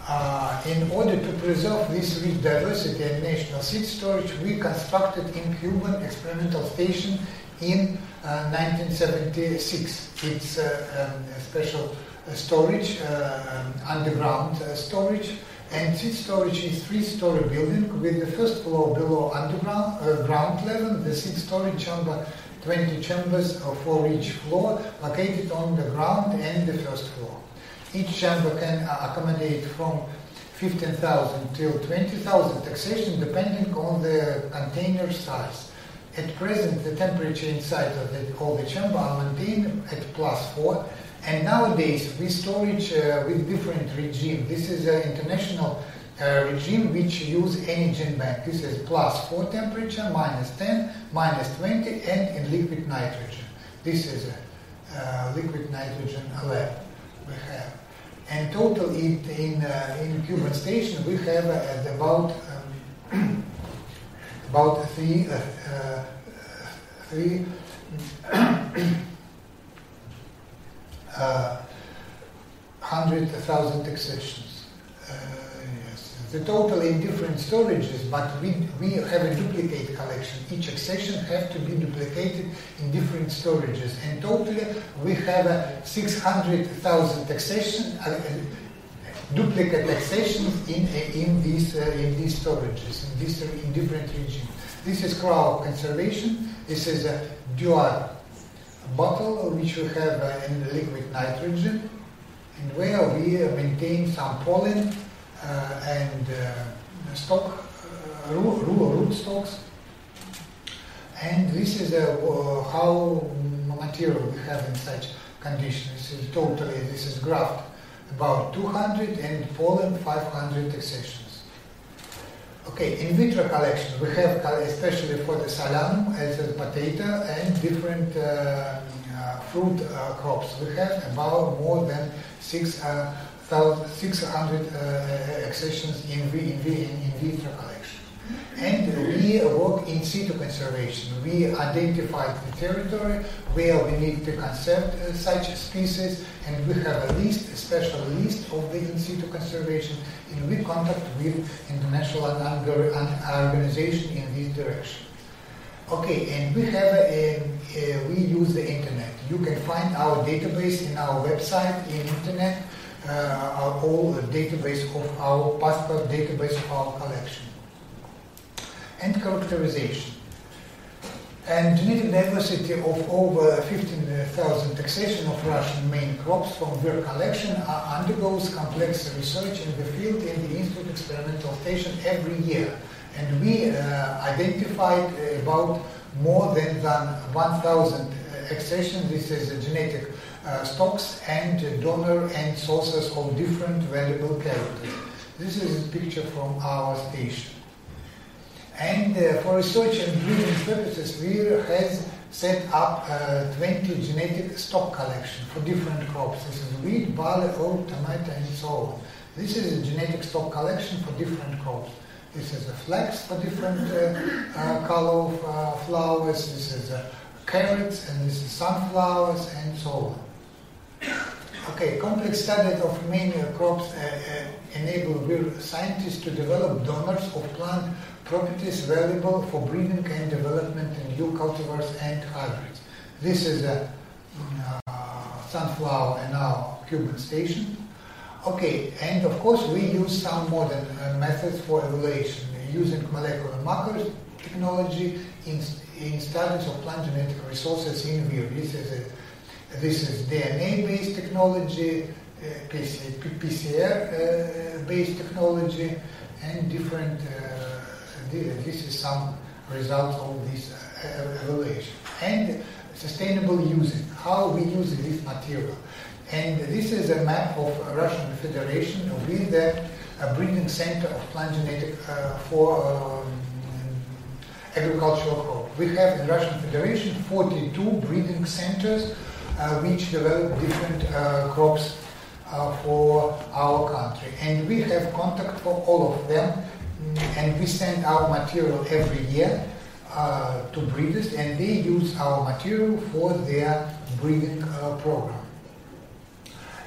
Uh, in order to preserve this rich diversity and national seed storage, we constructed in Kuban experimental station in uh, 1976. It's uh, um, a special uh, storage, uh, um, underground storage, and seed storage is three-story building with the first floor below underground ground level, the seed storage chamber 20 chambers for each floor located on the ground and the first floor. Each chamber can accommodate from 15,000 till 20,000 taxation depending on the container size. At present, the temperature inside of the, all the chamber are maintained at plus 4 and nowadays we storage uh, with different regime. This is an international uh, regime which use gene bank. This is plus 4 temperature, minus 10, minus 20 and in liquid nitrogen. This is a uh, liquid nitrogen lab we have. And total in, in, uh, in Kuban station we have uh, about um, about three uh, three hundred thousand accessions. Uh, the total in different storages, but we, we have a duplicate collection. Each accession have to be duplicated in different storages. And totally we have a 600,000 accession, uh, duplicate accessions in, in, these, uh, in these storages, in, these, in different regions. This is cryo conservation. This is a Dewar bottle which we have uh, in liquid nitrogen and where we maintain some pollen uh, and uh, stock, uh, root, root stocks. And this is how material we have in such conditions. This is totally, this is graft about 200 and pollen 500 accessions. Okay, in vitro collections, we have especially for the Solanum, as a potato and different uh, uh, fruit uh, crops. We have about more than six 600 uh, accessions in, in, in vitro collection. And we work in situ conservation. We identified the territory where we need to conserve uh, such species, and we have a list, a special list of the in situ conservation, and we contact with international organization in this direction. Okay, and we have a, a, we use the internet. You can find our database in our website in internet uh, our whole database of our passport database of our collection. And characterization. And genetic diversity of over 15,000 taxation of Russian main crops from their collection undergoes complex research in the field in the Institute Experimental Station every year. And we uh, identified about more than, than 1,000 accessions. This is a genetic uh, stocks and donor and sources of different valuable characters. This is a picture from our station. And uh, for research and breeding purposes, we has set up a 20 genetic stock collection for different crops. This is wheat, barley, oat, tomato, and so on. This is a genetic stock collection for different crops. This is a flax for different uh, uh, color of uh, flowers. This is carrots, and this is sunflowers, and so on. Okay, complex study of many crops uh, uh, enable scientists to develop donors of plant properties valuable for breeding and development in new cultivars and hybrids. This is a uh, sunflower and our Kuban station. Okay, and of course we use some modern uh, methods for evaluation using molecular markers technology in, in studies of plant genetic resources in vivo. This is, a, this is DNA-based technology, uh, PCR-based uh, technology, and different, uh, this is some results of this uh, evaluation. And sustainable using, how we use this material. And this is a map of Russian Federation with the uh, breeding center of plant genetic uh, for um, agricultural crop. We have in Russian Federation 42 breeding centers uh, which develop different uh, crops uh, for our country. And we have contact for all of them mm, and we send our material every year uh, to breeders and they use our material for their breeding uh, program.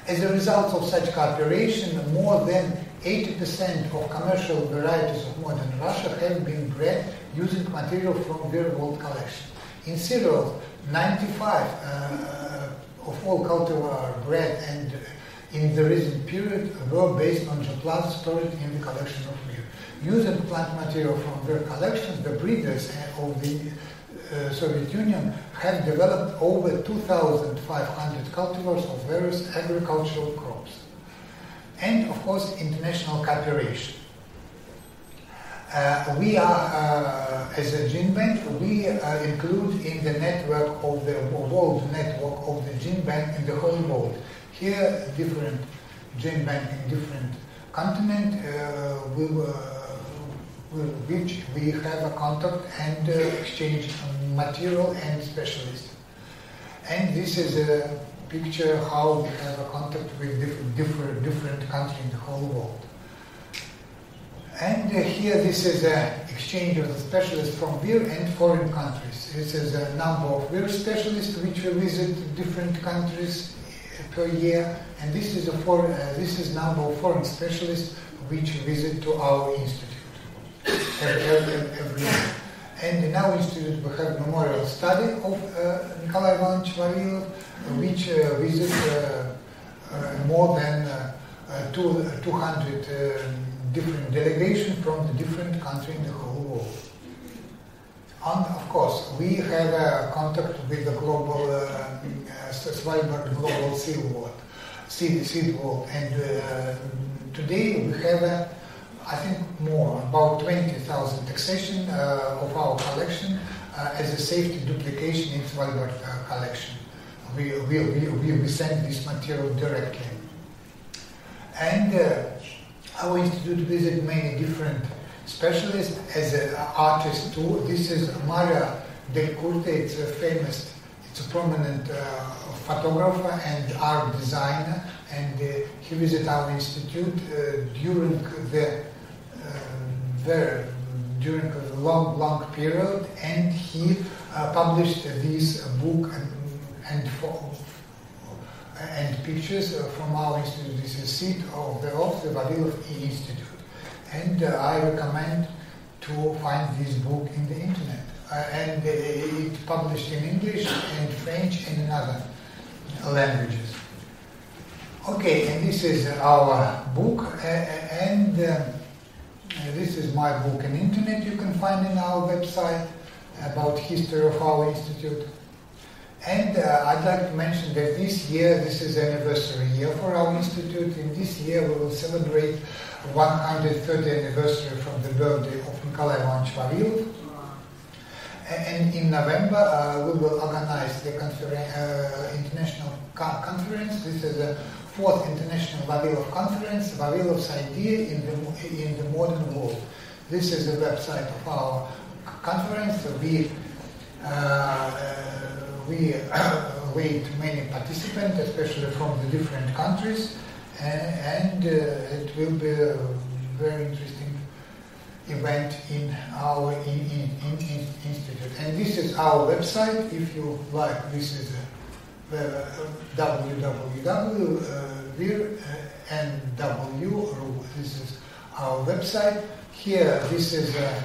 As a result of such cooperation, more than 80% of commercial varieties of modern Russia have been bred using material from Vir World collection. In cereals, 95 uh, of all cultivar bred and in the recent period were based on the plants stored in the collection of Vir. Using plant material from their collection, the breeders of the uh, Soviet Union have developed over 2,500 cultivars of various agricultural crops. And of course, international cooperation. Uh, we are, uh, as a gene bank, we uh, include in the network of the world network of the gene bank in the whole world. Here, different gene bank in different continent uh, uh, will, which we have a contact and uh, exchange material and specialists. And this is a picture how we have a contact with different, different, different countries in the whole world. And uh, here this is an exchange of specialists from Vir and foreign countries. This is a number of Vir specialists which will visit different countries uh, per year, and this is a foreign, uh, this is number of foreign specialists which visit to our institute every, every, year. And in our institute we have memorial study of uh, Nikolai Ivanovich Vavilov, which uh, visit uh, uh, more than two, 200 um, different delegations from the different countries in the whole world. And of course, we have a contact with the global uh, uh, Global Seed World, seed, seed vault. and uh, today we have, uh, I think, more about 20,000 taxation uh, of our collection uh, as a safety duplication in Svalbard collection. We, we, we, we send this material directly. And our institute visit many different specialists as an artist too. This is Maria Del Curte, it's a famous, it's a prominent uh, photographer and art designer, and uh, he visited our institute uh, during the uh, very, during a long, long period, and he uh, published this book and, and for, and pictures from our institute. This is seat of the of the Vavilov Institute. And uh, I recommend to find this book in the internet. Uh, and uh, it published in English and French and in other languages. Okay, and this is our book, and uh, this is my book in internet you can find in our website about history of our institute. And uh, I'd like to mention that this year, this is anniversary year for our institute. In this year, we will celebrate 130th anniversary from the birthday of Nikolai Ivanovich Vavilov. And in November, uh, we will organize the uh, international co conference. This is the fourth international Vavilov conference, Vavilov's idea in the, in the modern world. This is the website of our conference. We uh, we await many participants, especially from the different countries, and, and uh, it will be a very interesting event in our in, in, in, institute. And this is our website. If you like, this is uh, www.vir This is our website. Here, this is. Uh,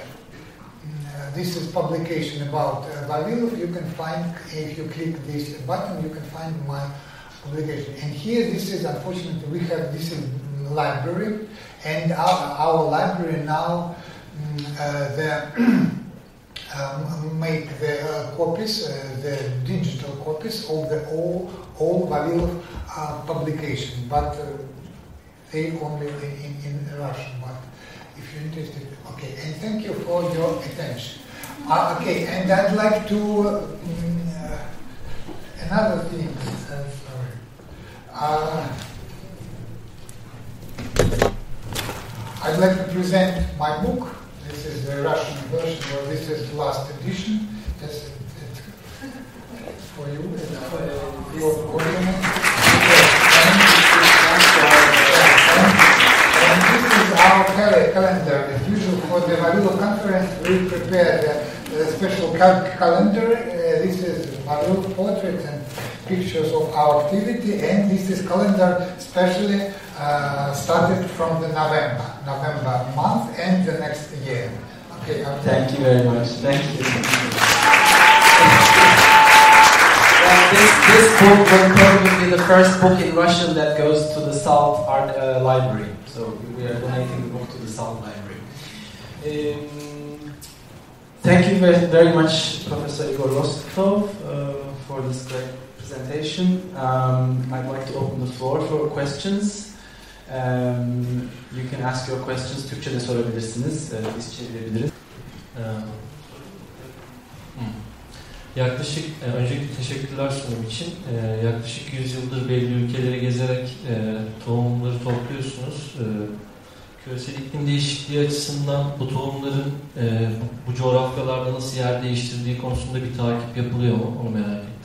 this is publication about uh, Vavilov. You can find, if you click this button, you can find my publication. And here, this is unfortunately we have this library, and our, our library now mm, uh, the um, make the uh, copies, uh, the digital copies of the all all Vavilov uh, publication, but uh, they only in, in Russian. But if you're interested, okay. And thank you for your attention. Uh, okay, and I'd like to uh, mm, uh, another thing. Uh, sorry. I'd like to present my book. This is the Russian version, or this is the last edition. That's for you. It's for your document. Our calendar. As usual, for the Vavilov conference, we prepared a, a special cal calendar. Uh, this is Vavilov portraits and pictures of our activity, and this is calendar specially uh, started from the November, November month and the next year. Okay, Thank you very much. Thank you. This, book will probably be the first book in Russian that goes to the Salt Art uh, Library. So we are donating the book to the Salt Library. Um, thank you very, very much, Professor Igor Loskutov, uh, for this great presentation. Um, I'd like to open the floor for questions. Um, you can ask your questions. De sorabilirsiniz. Biz çevirebiliriz. Yaklaşık, e, öncelikle teşekkürler sunum için. E, yaklaşık 100 yıldır belli ülkeleri gezerek e, tohumları topluyorsunuz. E, küresel iklim değişikliği açısından bu tohumların e, bu coğrafyalarda nasıl yer değiştirdiği konusunda bir takip yapılıyor mu? Onu merak ettim.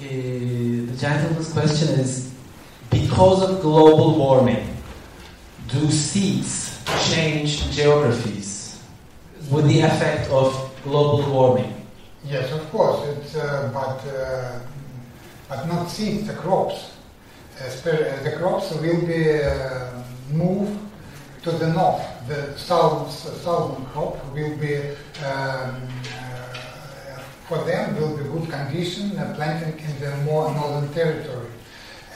The gentleman's question is because of global warming, do seeds change geographies with the effect of global warming? Yes, of course, it's, uh, but, uh, but not seeds, the crops. Uh, the crops will be uh, moved to the north. The south, southern crop will be um, for them will be good condition uh, planting in the more northern territory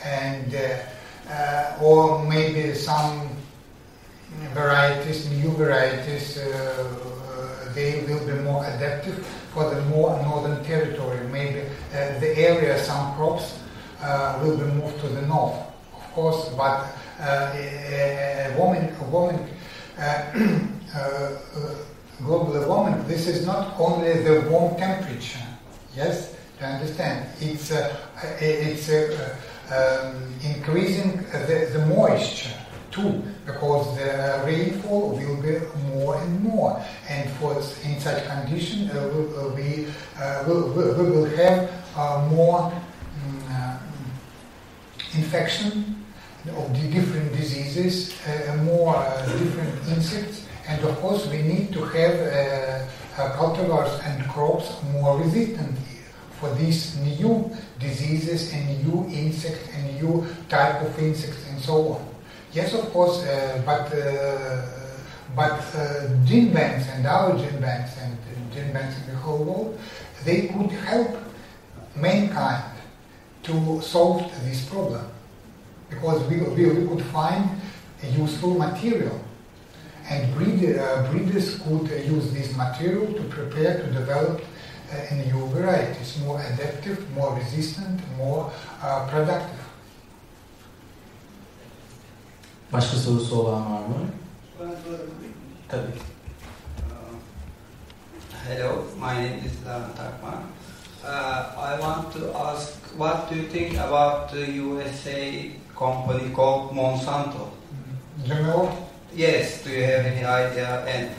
and uh, uh, or maybe some varieties, new varieties, they will be more adaptive for the more northern territory. Maybe uh, the area, some crops uh, will be moved to the north, of course, but uh, a, a, woman, a woman global warming, this is not only the warm temperature. Yes, you understand? It's uh, it's uh, um, increasing the, the moisture too, because the rainfall will be more and more. And for in such condition, uh, we, uh, we, we will have uh, more um, infection of the different diseases, uh, more different insects and of course, we need to have uh, cultivars and crops more resistant for these new diseases and new insects and new type of insects and so on. Yes, of course, uh, but uh, but uh, gene banks and our gene banks and gene banks in the whole world, they could help mankind to solve this problem because we, we, we could find a useful material and breed, uh, breeders could uh, use this material to prepare to develop uh, a new varieties, more adaptive, more resistant, more uh, productive. Başka sorusu olan var mı? Tabii. Uh, hello, my name is Lan Takma. Uh, I want to ask, what do you think about the USA company called Monsanto? GMO? Yes, do you have any idea? And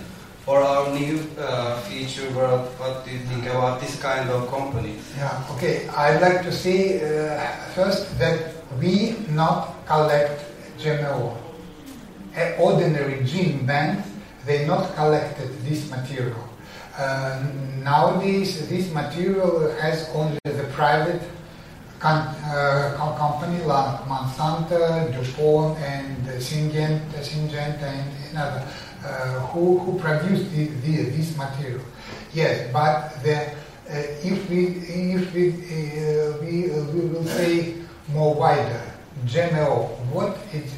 for our new uh, future world, what do you think about this kind of companies? Yeah, okay. I'd like to say uh, first that we not collect GMO. ordinary gene banks, they not collected this material. Uh, nowadays, this material has only the private uh, company like Monsanto, DuPont, and Syngenta, Syngenta and another uh, who, who produce the, the, this material. Yes, but the, uh, if we if we uh, we, uh, we will say more wider, GMO, what is,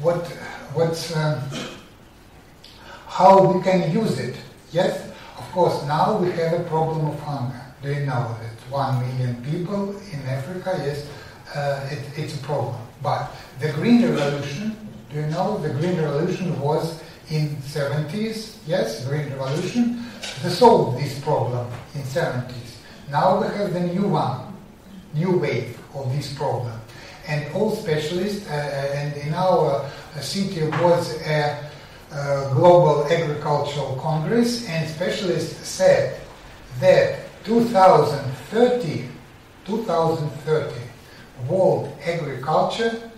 what what's um, how we can use it? Yes, of course. Now we have a problem of hunger. Do you know that one million people in Africa? Yes, uh, it, it's a problem. But the Green Revolution do you know the Green Revolution was in 70s? Yes, Green Revolution. They solved this problem in 70s. Now we have the new one, new wave of this problem. And all specialists, uh, and in our uh, city was a uh, global agricultural congress, and specialists said that 2030, 2030, world agriculture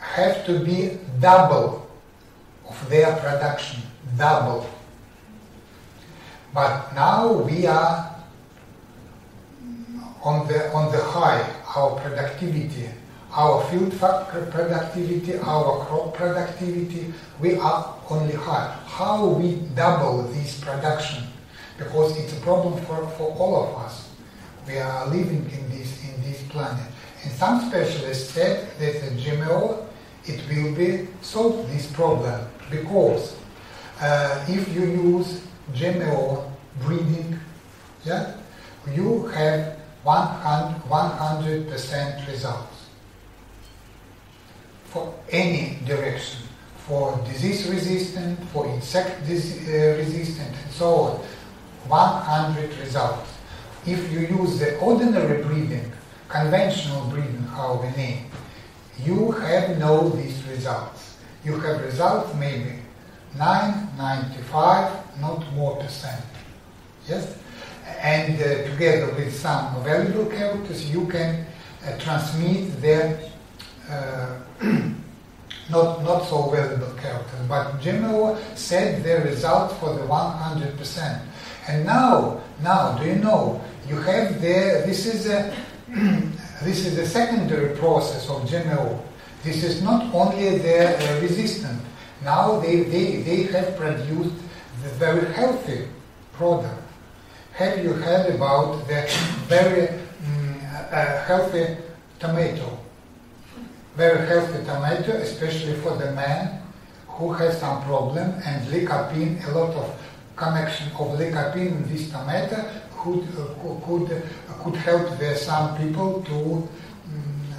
have to be double of their production, double. But now we are on the on the high, our productivity, our field productivity, our crop productivity, we are only high. How we double this production? Because it's a problem for, for all of us. We are living in this in this planet. And some specialists said that the GMO it will be solve this problem because uh, if you use GMO breeding, yeah, you have 100 percent results for any direction, for disease resistant, for insect uh, resistant, and so on. 100 results. If you use the ordinary breeding, conventional breeding, how we name, you have no these results. You have results maybe 9, 95, not more percent. Yes? And uh, together with some valuable characters, you can uh, transmit their uh, not, not so valuable characters. But GMO said the result for the 100%. And now, now, do you know, you have the, this is a This is the secondary process of GMO. This is not only the uh, resistant. Now they, they, they have produced the very healthy product. Have you heard about the very um, uh, healthy tomato? Very healthy tomato, especially for the man who has some problem and lycopene, a lot of connection of lycopene in this tomato could, uh, could, could help the, some people to,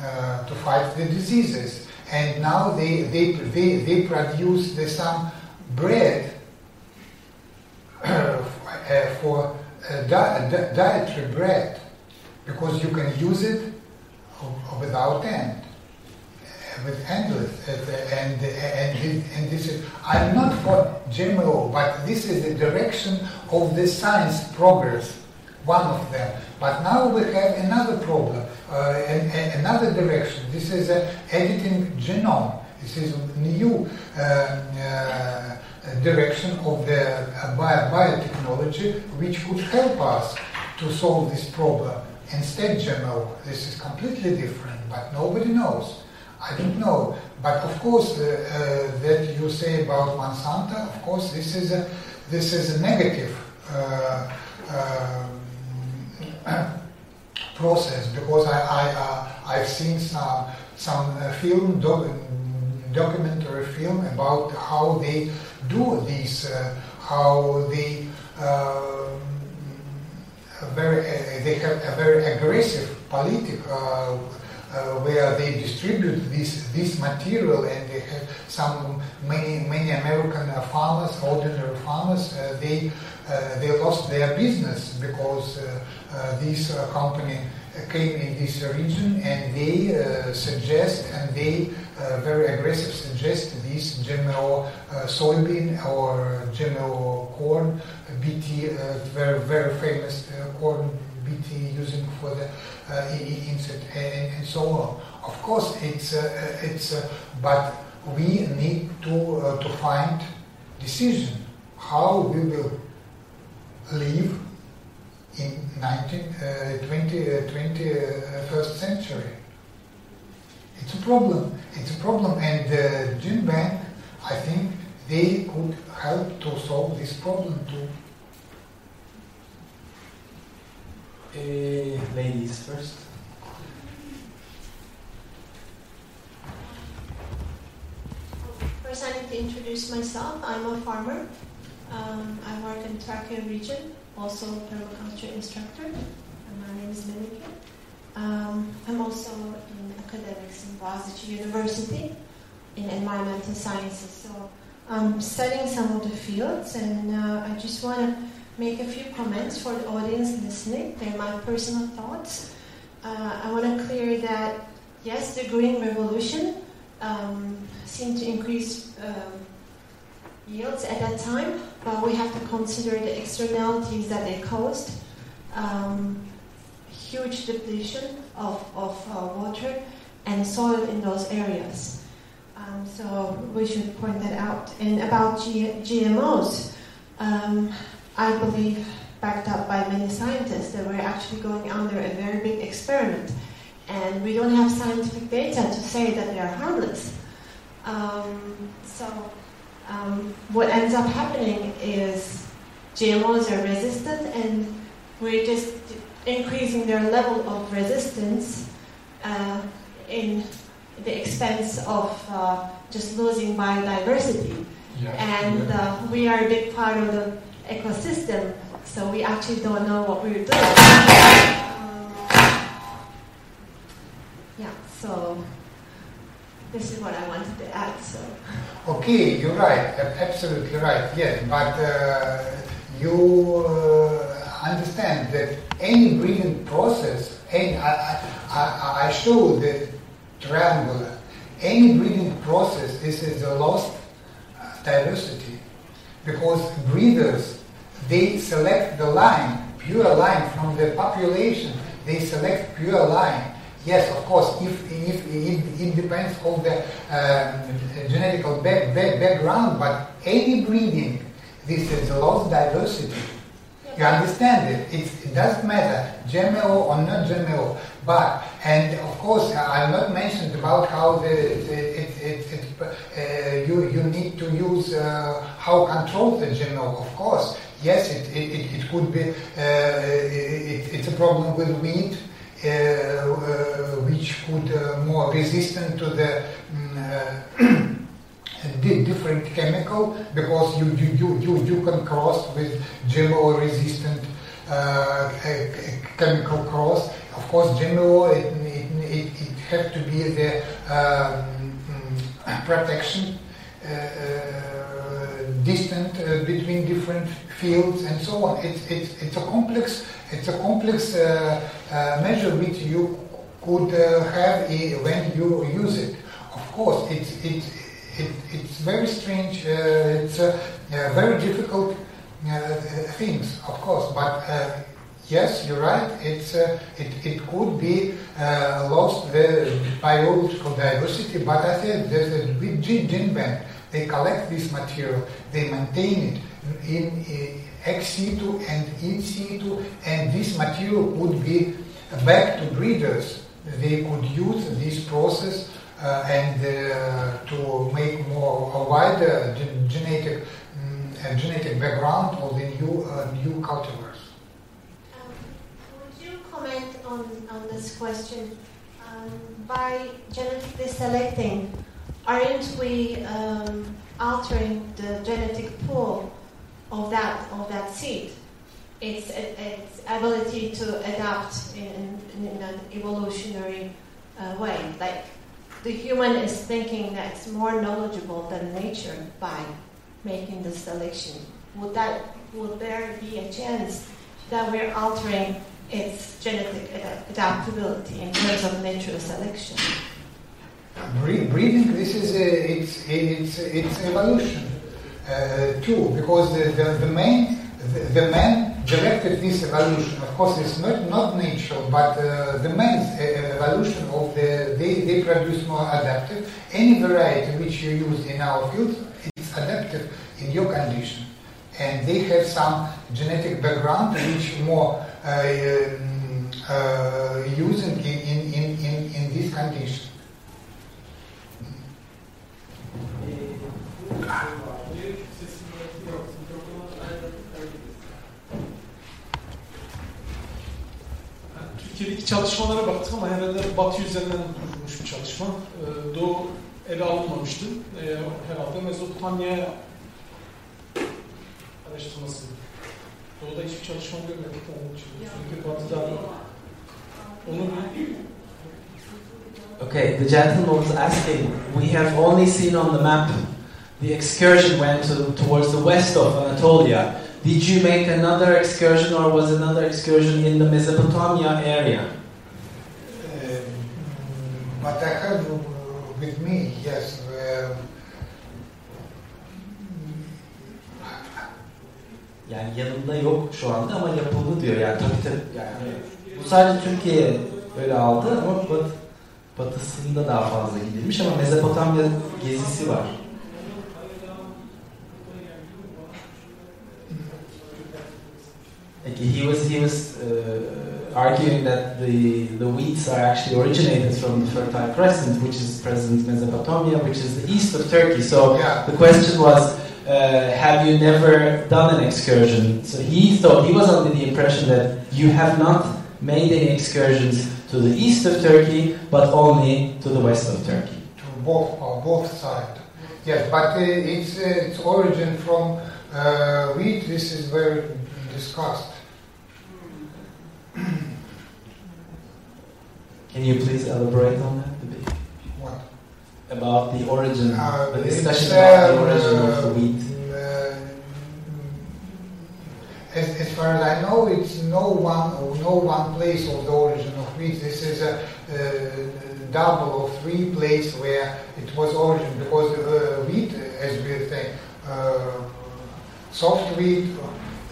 uh, to fight the diseases. And now they, they, they, they produce the, some bread uh, for di dietary bread because you can use it without end with endless and, and, and this is I'm not for GMO but this is the direction of the science progress one of them. But now we have another problem, uh, and, and another direction. This is uh, editing genome. This is new uh, uh direction of the uh, bio biotechnology, which could help us to solve this problem. Instead, GMO, this is completely different, but nobody knows. I don't know. But of course, uh, that you say about Monsanto, of course, this is a, this is a negative process because I, I uh, I've seen some some uh, film doc, documentary film about how they do this, uh, how they um, very uh, they have a very aggressive politic uh, uh, where they distribute this this material and they have some many many American farmers, ordinary farmers, they they lost their business because uh, this uh, company came in this region and they uh, suggest and they very aggressive suggest this GMO soybean or GMO corn, BT, very very famous corn BT using for the uh, and, so on. Of course, it's uh, it's uh, but we need to to find decision how we will live in 19, uh, 20, uh, 21st century. It's a problem. It's a problem, and the uh, Gene Bank, I think, they could help to solve this problem too. Uh, ladies first. First, I need to introduce myself. I'm a farmer. Um, I work in Trakya region, also permaculture instructor. And my name is Melike. Um, I'm also in academics in Boğaziçi University in environmental sciences. So I'm studying some of the fields, and uh, I just want to make a few comments for the audience listening. They're my personal thoughts. Uh, I want to clear that yes, the green revolution um, seemed to increase um, yields at that time, but we have to consider the externalities that it caused. Um, huge depletion of, of uh, water and soil in those areas. Um, so we should point that out. And about G- GMOs, um, I believe, backed up by many scientists, that we're actually going under a very big experiment. And we don't have scientific data to say that they are harmless. Um, so um, what ends up happening is GMOs are resistant, and we're just increasing their level of resistance uh, in the expense of uh, just losing biodiversity. Yeah. And uh, we are a big part of the ecosystem, so we actually don't know what we're doing. Yeah, so this is what I wanted to add. So. Okay, you're right, absolutely right, yes, but uh, you uh, understand that any breeding process, any, I, I, I show the triangular, any breeding process, this is a lost uh, diversity, because breeders, they select the line, pure line from the population, they select pure line, Yes, of course, if, if, if it depends on the um, genetic back, back, background, but any breeding, this is lost diversity. You understand it? It's, it doesn't matter, GMO or not GMO. But, and of course, I'm not mentioned about how the, it, it, it, uh, you, you need to use uh, how control the GMO, of course. Yes, it, it, it, could be, uh, it, it's a problem with wheat, uh, uh, which could uh, more resistant to the um, different chemical because you, you, you, you, you can cross with GMO resistant chemical cross. Of course, GMO it, it, it, it to be the um, protection distant uh, between different fields and so on. It's, it's, it's a complex, it's a complex uh, uh, measure which you could have when you use it. Of course, it's, it's, it, it's very strange, it's very difficult things, of course, but yes, you're right. It's uh, it, it could be uh, lost the biological diversity, but I think there's a big gene bank they collect this material, they maintain it in, in ex situ and in situ, and this material would be back to breeders. They could use this process uh, and uh, to make more a wider genetic um, genetic background of the new uh, new cultivars. Um, would you comment on, on this question? Um, by genetically selecting aren't we um, altering the genetic pool of that of that seed? Its, its ability to adapt in, in, in an evolutionary uh, way. Like the human is thinking that it's more knowledgeable than nature by making the selection. Would that would there be a chance that we're altering its genetic adaptability in terms of natural selection? Breathing, this is a, it's, it's, it's evolution uh, too, because the, the, the main, the, the, man directed this evolution. Of course, it's not, not natural, but uh, the man's evolution of the, they, they produce more adaptive. Any variety which you use in our field, it's adaptive in your condition. And they have some genetic background which more um, uh, using in, in, in, in, in this condition. Türkiye'deki çalışmalara baktım ama herhalde Batı üzerinden kurulmuş bir çalışma. Ee, Doğu ele alınmamıştı. Ee, herhalde Mezopotamya araştırması. Doğu'da hiçbir çalışma görmedik onun için. Sürekli Batı'da onu Okay, the gentleman was asking, we have only seen on the map the excursion went to, towards the west of Anatolia. Did you make another excursion or was another excursion in the Mesopotamia area? Um, but I have uh, with me, yes, um, Yani yanımda yok şu anda ama yapıldı diyor. Yani tabii tabii. Yani bu sadece Türkiye öyle aldı ama bat, batısında daha fazla gidilmiş ama Mezopotamya gezisi var. He was he was uh, arguing that the the wheats are actually originated from the Fertile Crescent, which is present Mesopotamia, which is the east of Turkey. So yeah, the question was, uh, have you never done an excursion? So he thought he was under the impression that you have not made any excursions to the east of Turkey, but only to the west of Turkey. to both uh, both sides. Yes, but uh, its uh, its origin from uh, wheat. This is very discussed. Can you please elaborate on that a bit? What? About the origin, Uh, discussion about the origin of the wheat. uh, as, as far as I know, it's no one no one place of the origin of wheat. This is a uh, double or three place where it was origin because uh, wheat, as we say, uh, soft wheat,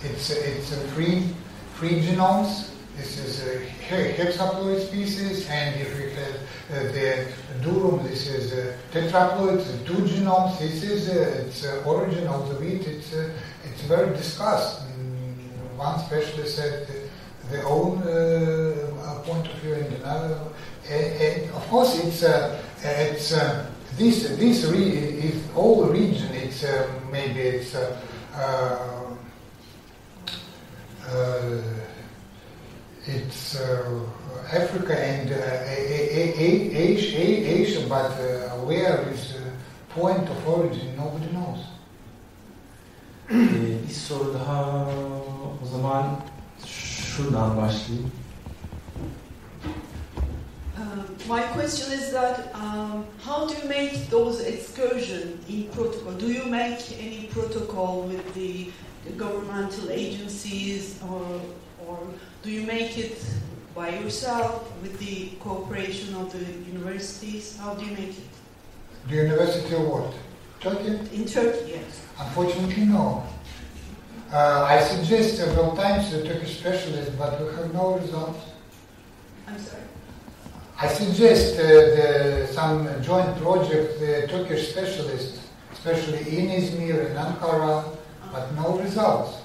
it's it's a free free genomes. This is a hexaploid species, and if we have uh, the durum, this is uh, tetraploid, two genomes. This is uh, its uh, origin of the wheat. It's it's very discussed. Mm, One specialist said the, the own point of view, and another. And, of course, it's it's this this re- is all region. It's maybe it's. Uh, it's uh, Africa and uh, A- A- A- Asia, Asia, but uh, where is the point of origin? Nobody knows. Ee, bir soru daha o zaman şuradan başlayayım. Um, my question is that um, how do you make those excursions in protocol? Do you make any protocol with the, the governmental agencies, or, or do you make it by yourself with the cooperation of the universities? How do you make it The University of what? Turkey? in Turkey? Yes. Unfortunately, no. Uh, I suggest several times to Turkish specialists, but we have no results. I'm sorry. I suggest uh, the, some joint project, the Turkish specialists, especially in Izmir and Ankara, but no results.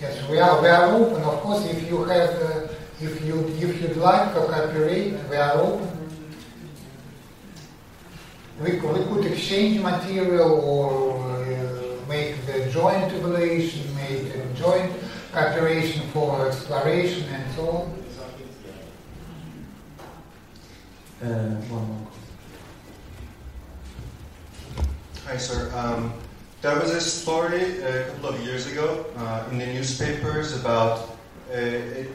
Yes, we are, we are open. Of course, if you have, uh, if you, if you'd like to cooperate, we are open. We, c- we could exchange material or uh, make the joint evaluation, make a joint cooperation for exploration and so on. Ee, one more. Hi, sir. Um, there was a story a couple of years ago uh, in the newspapers about a, a,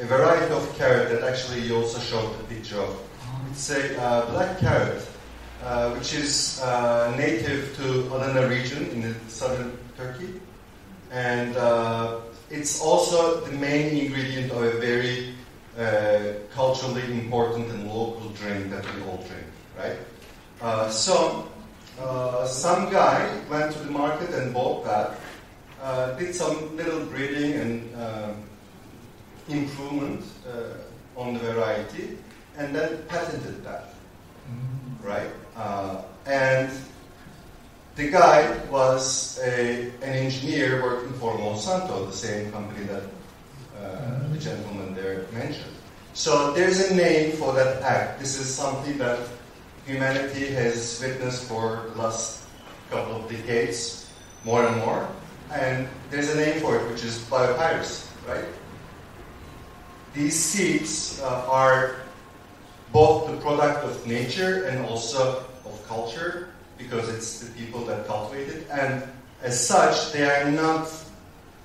a variety of carrot that actually you also showed a picture of. It's a uh, black carrot, uh, which is uh, native to Adana region in the southern Turkey, and uh, it's also the main ingredient of a very uh, culturally important and local drink that we all drink, right? Uh, so uh, some guy went to the market and bought that, uh, did some little breeding and um improvement uh, on the variety, and then patented that, right? Uh, and the guy was a, an engineer working for Monsanto, the same company that uh, the gentleman there mentioned. So there's a name for that act. This is something that humanity has witnessed for the last couple of decades, more and more. And there's a name for it, which is biopiracy, right? These seeds uh, are both the product of nature and also of culture, because it's the people that cultivate it. And as such, they are not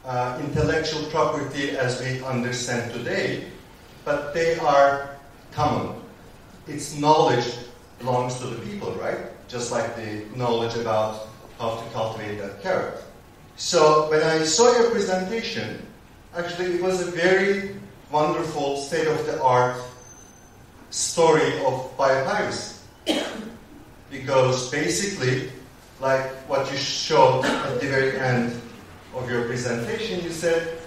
uh, intellectual property as we understand today, but they are common. Its knowledge belongs to the people, right? Just like the knowledge about how to cultivate that carrot. So when I saw your presentation, actually it was a very wonderful state-of-the-art story of biopiracy. because basically, like what you showed at the very end of your presentation, you said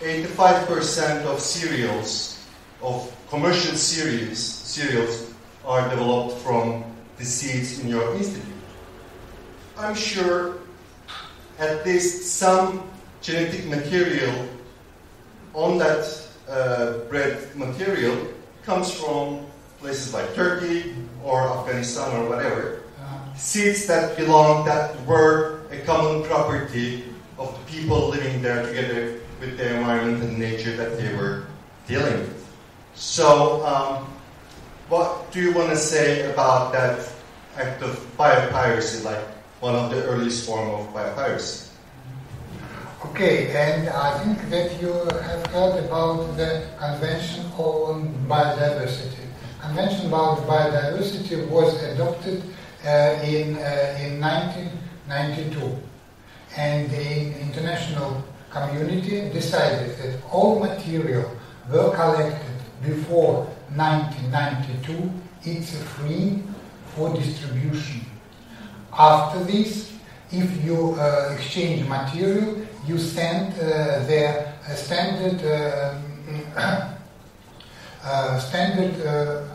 85% of cereals, of commercial cereals, cereals are developed from the seeds in your institute. I'm sure at least some genetic material on that uh, bread material comes from places like Turkey or Afghanistan or whatever. Seeds that belong, that were a common property of the people living there together with the environment and nature that they were dealing with. So, um, what do you want to say about that act of biopiracy, like one of the earliest form of biopiracy? Okay, and I think that you have heard about the Convention on Biodiversity. Convention about Biodiversity was adopted uh, in, uh, in 1992 and the international community decided that all material were collected before 1992 it's free for distribution. After this, if you uh, exchange material, you send uh, their uh, standard uh, uh, standard uh,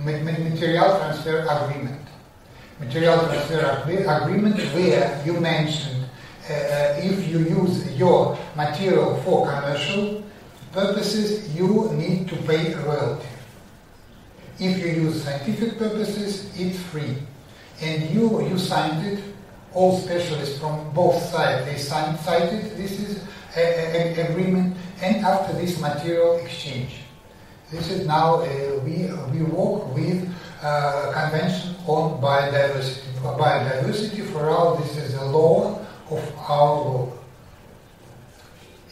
material transfer agreement. Material transfer agreement where you mention if you use your material for commercial purposes, you need to pay royalty. If you use scientific purposes, it's free. And you, you signed it, all specialists from both sides, they signed, cited this is an agreement, and after this material exchange. This is now, uh, we, we work with uh, Convention on Biodiversity. Biodiversity, for all, this is a law of our law.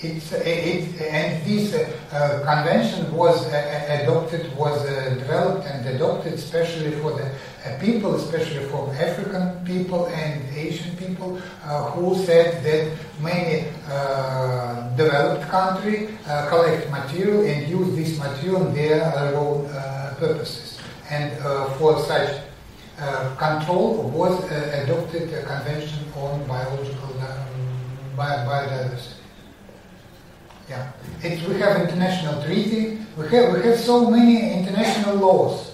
It's, it, and this uh, convention was uh, adopted, was uh, developed and adopted especially for the uh, people, especially for African people and Asian people, uh, who said that many uh, developed countries collect material and use this material in their own purposes. And for such control was adopted a convention on biological um, biodiversity. Yeah, it, we have international treaty. We have we have so many international laws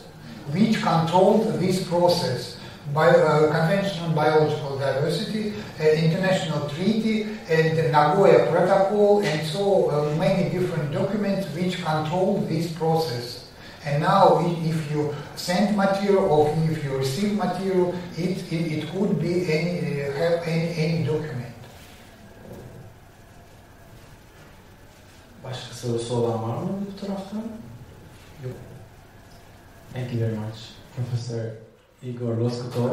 which control this process. By uh, Convention on Biological Diversity, uh, international treaty, and the Nagoya Protocol, and so uh, many different documents which control this process. And now, if you send material or if you receive material, it, it, it could be any, uh, have any, any document. Başka sorusu olan var mı bu taraftan? Yok. Thank you very much, Professor Igor Loskutov.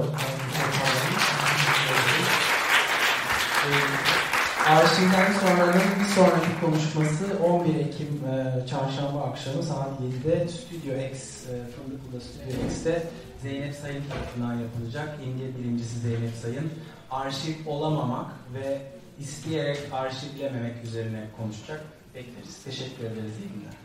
Arşivden sonranın bir sonraki konuşması 11 Ekim e, çarşamba akşamı saat 7'de Studio X, e, Fındıklı'da Studio X'te Zeynep Sayın tarafından yapılacak. İndiye birincisi Zeynep Sayın. Arşiv olamamak ve isteyerek arşivlememek üzerine konuşacak. Bekleriz. Teşekkür ederiz. İyi günler.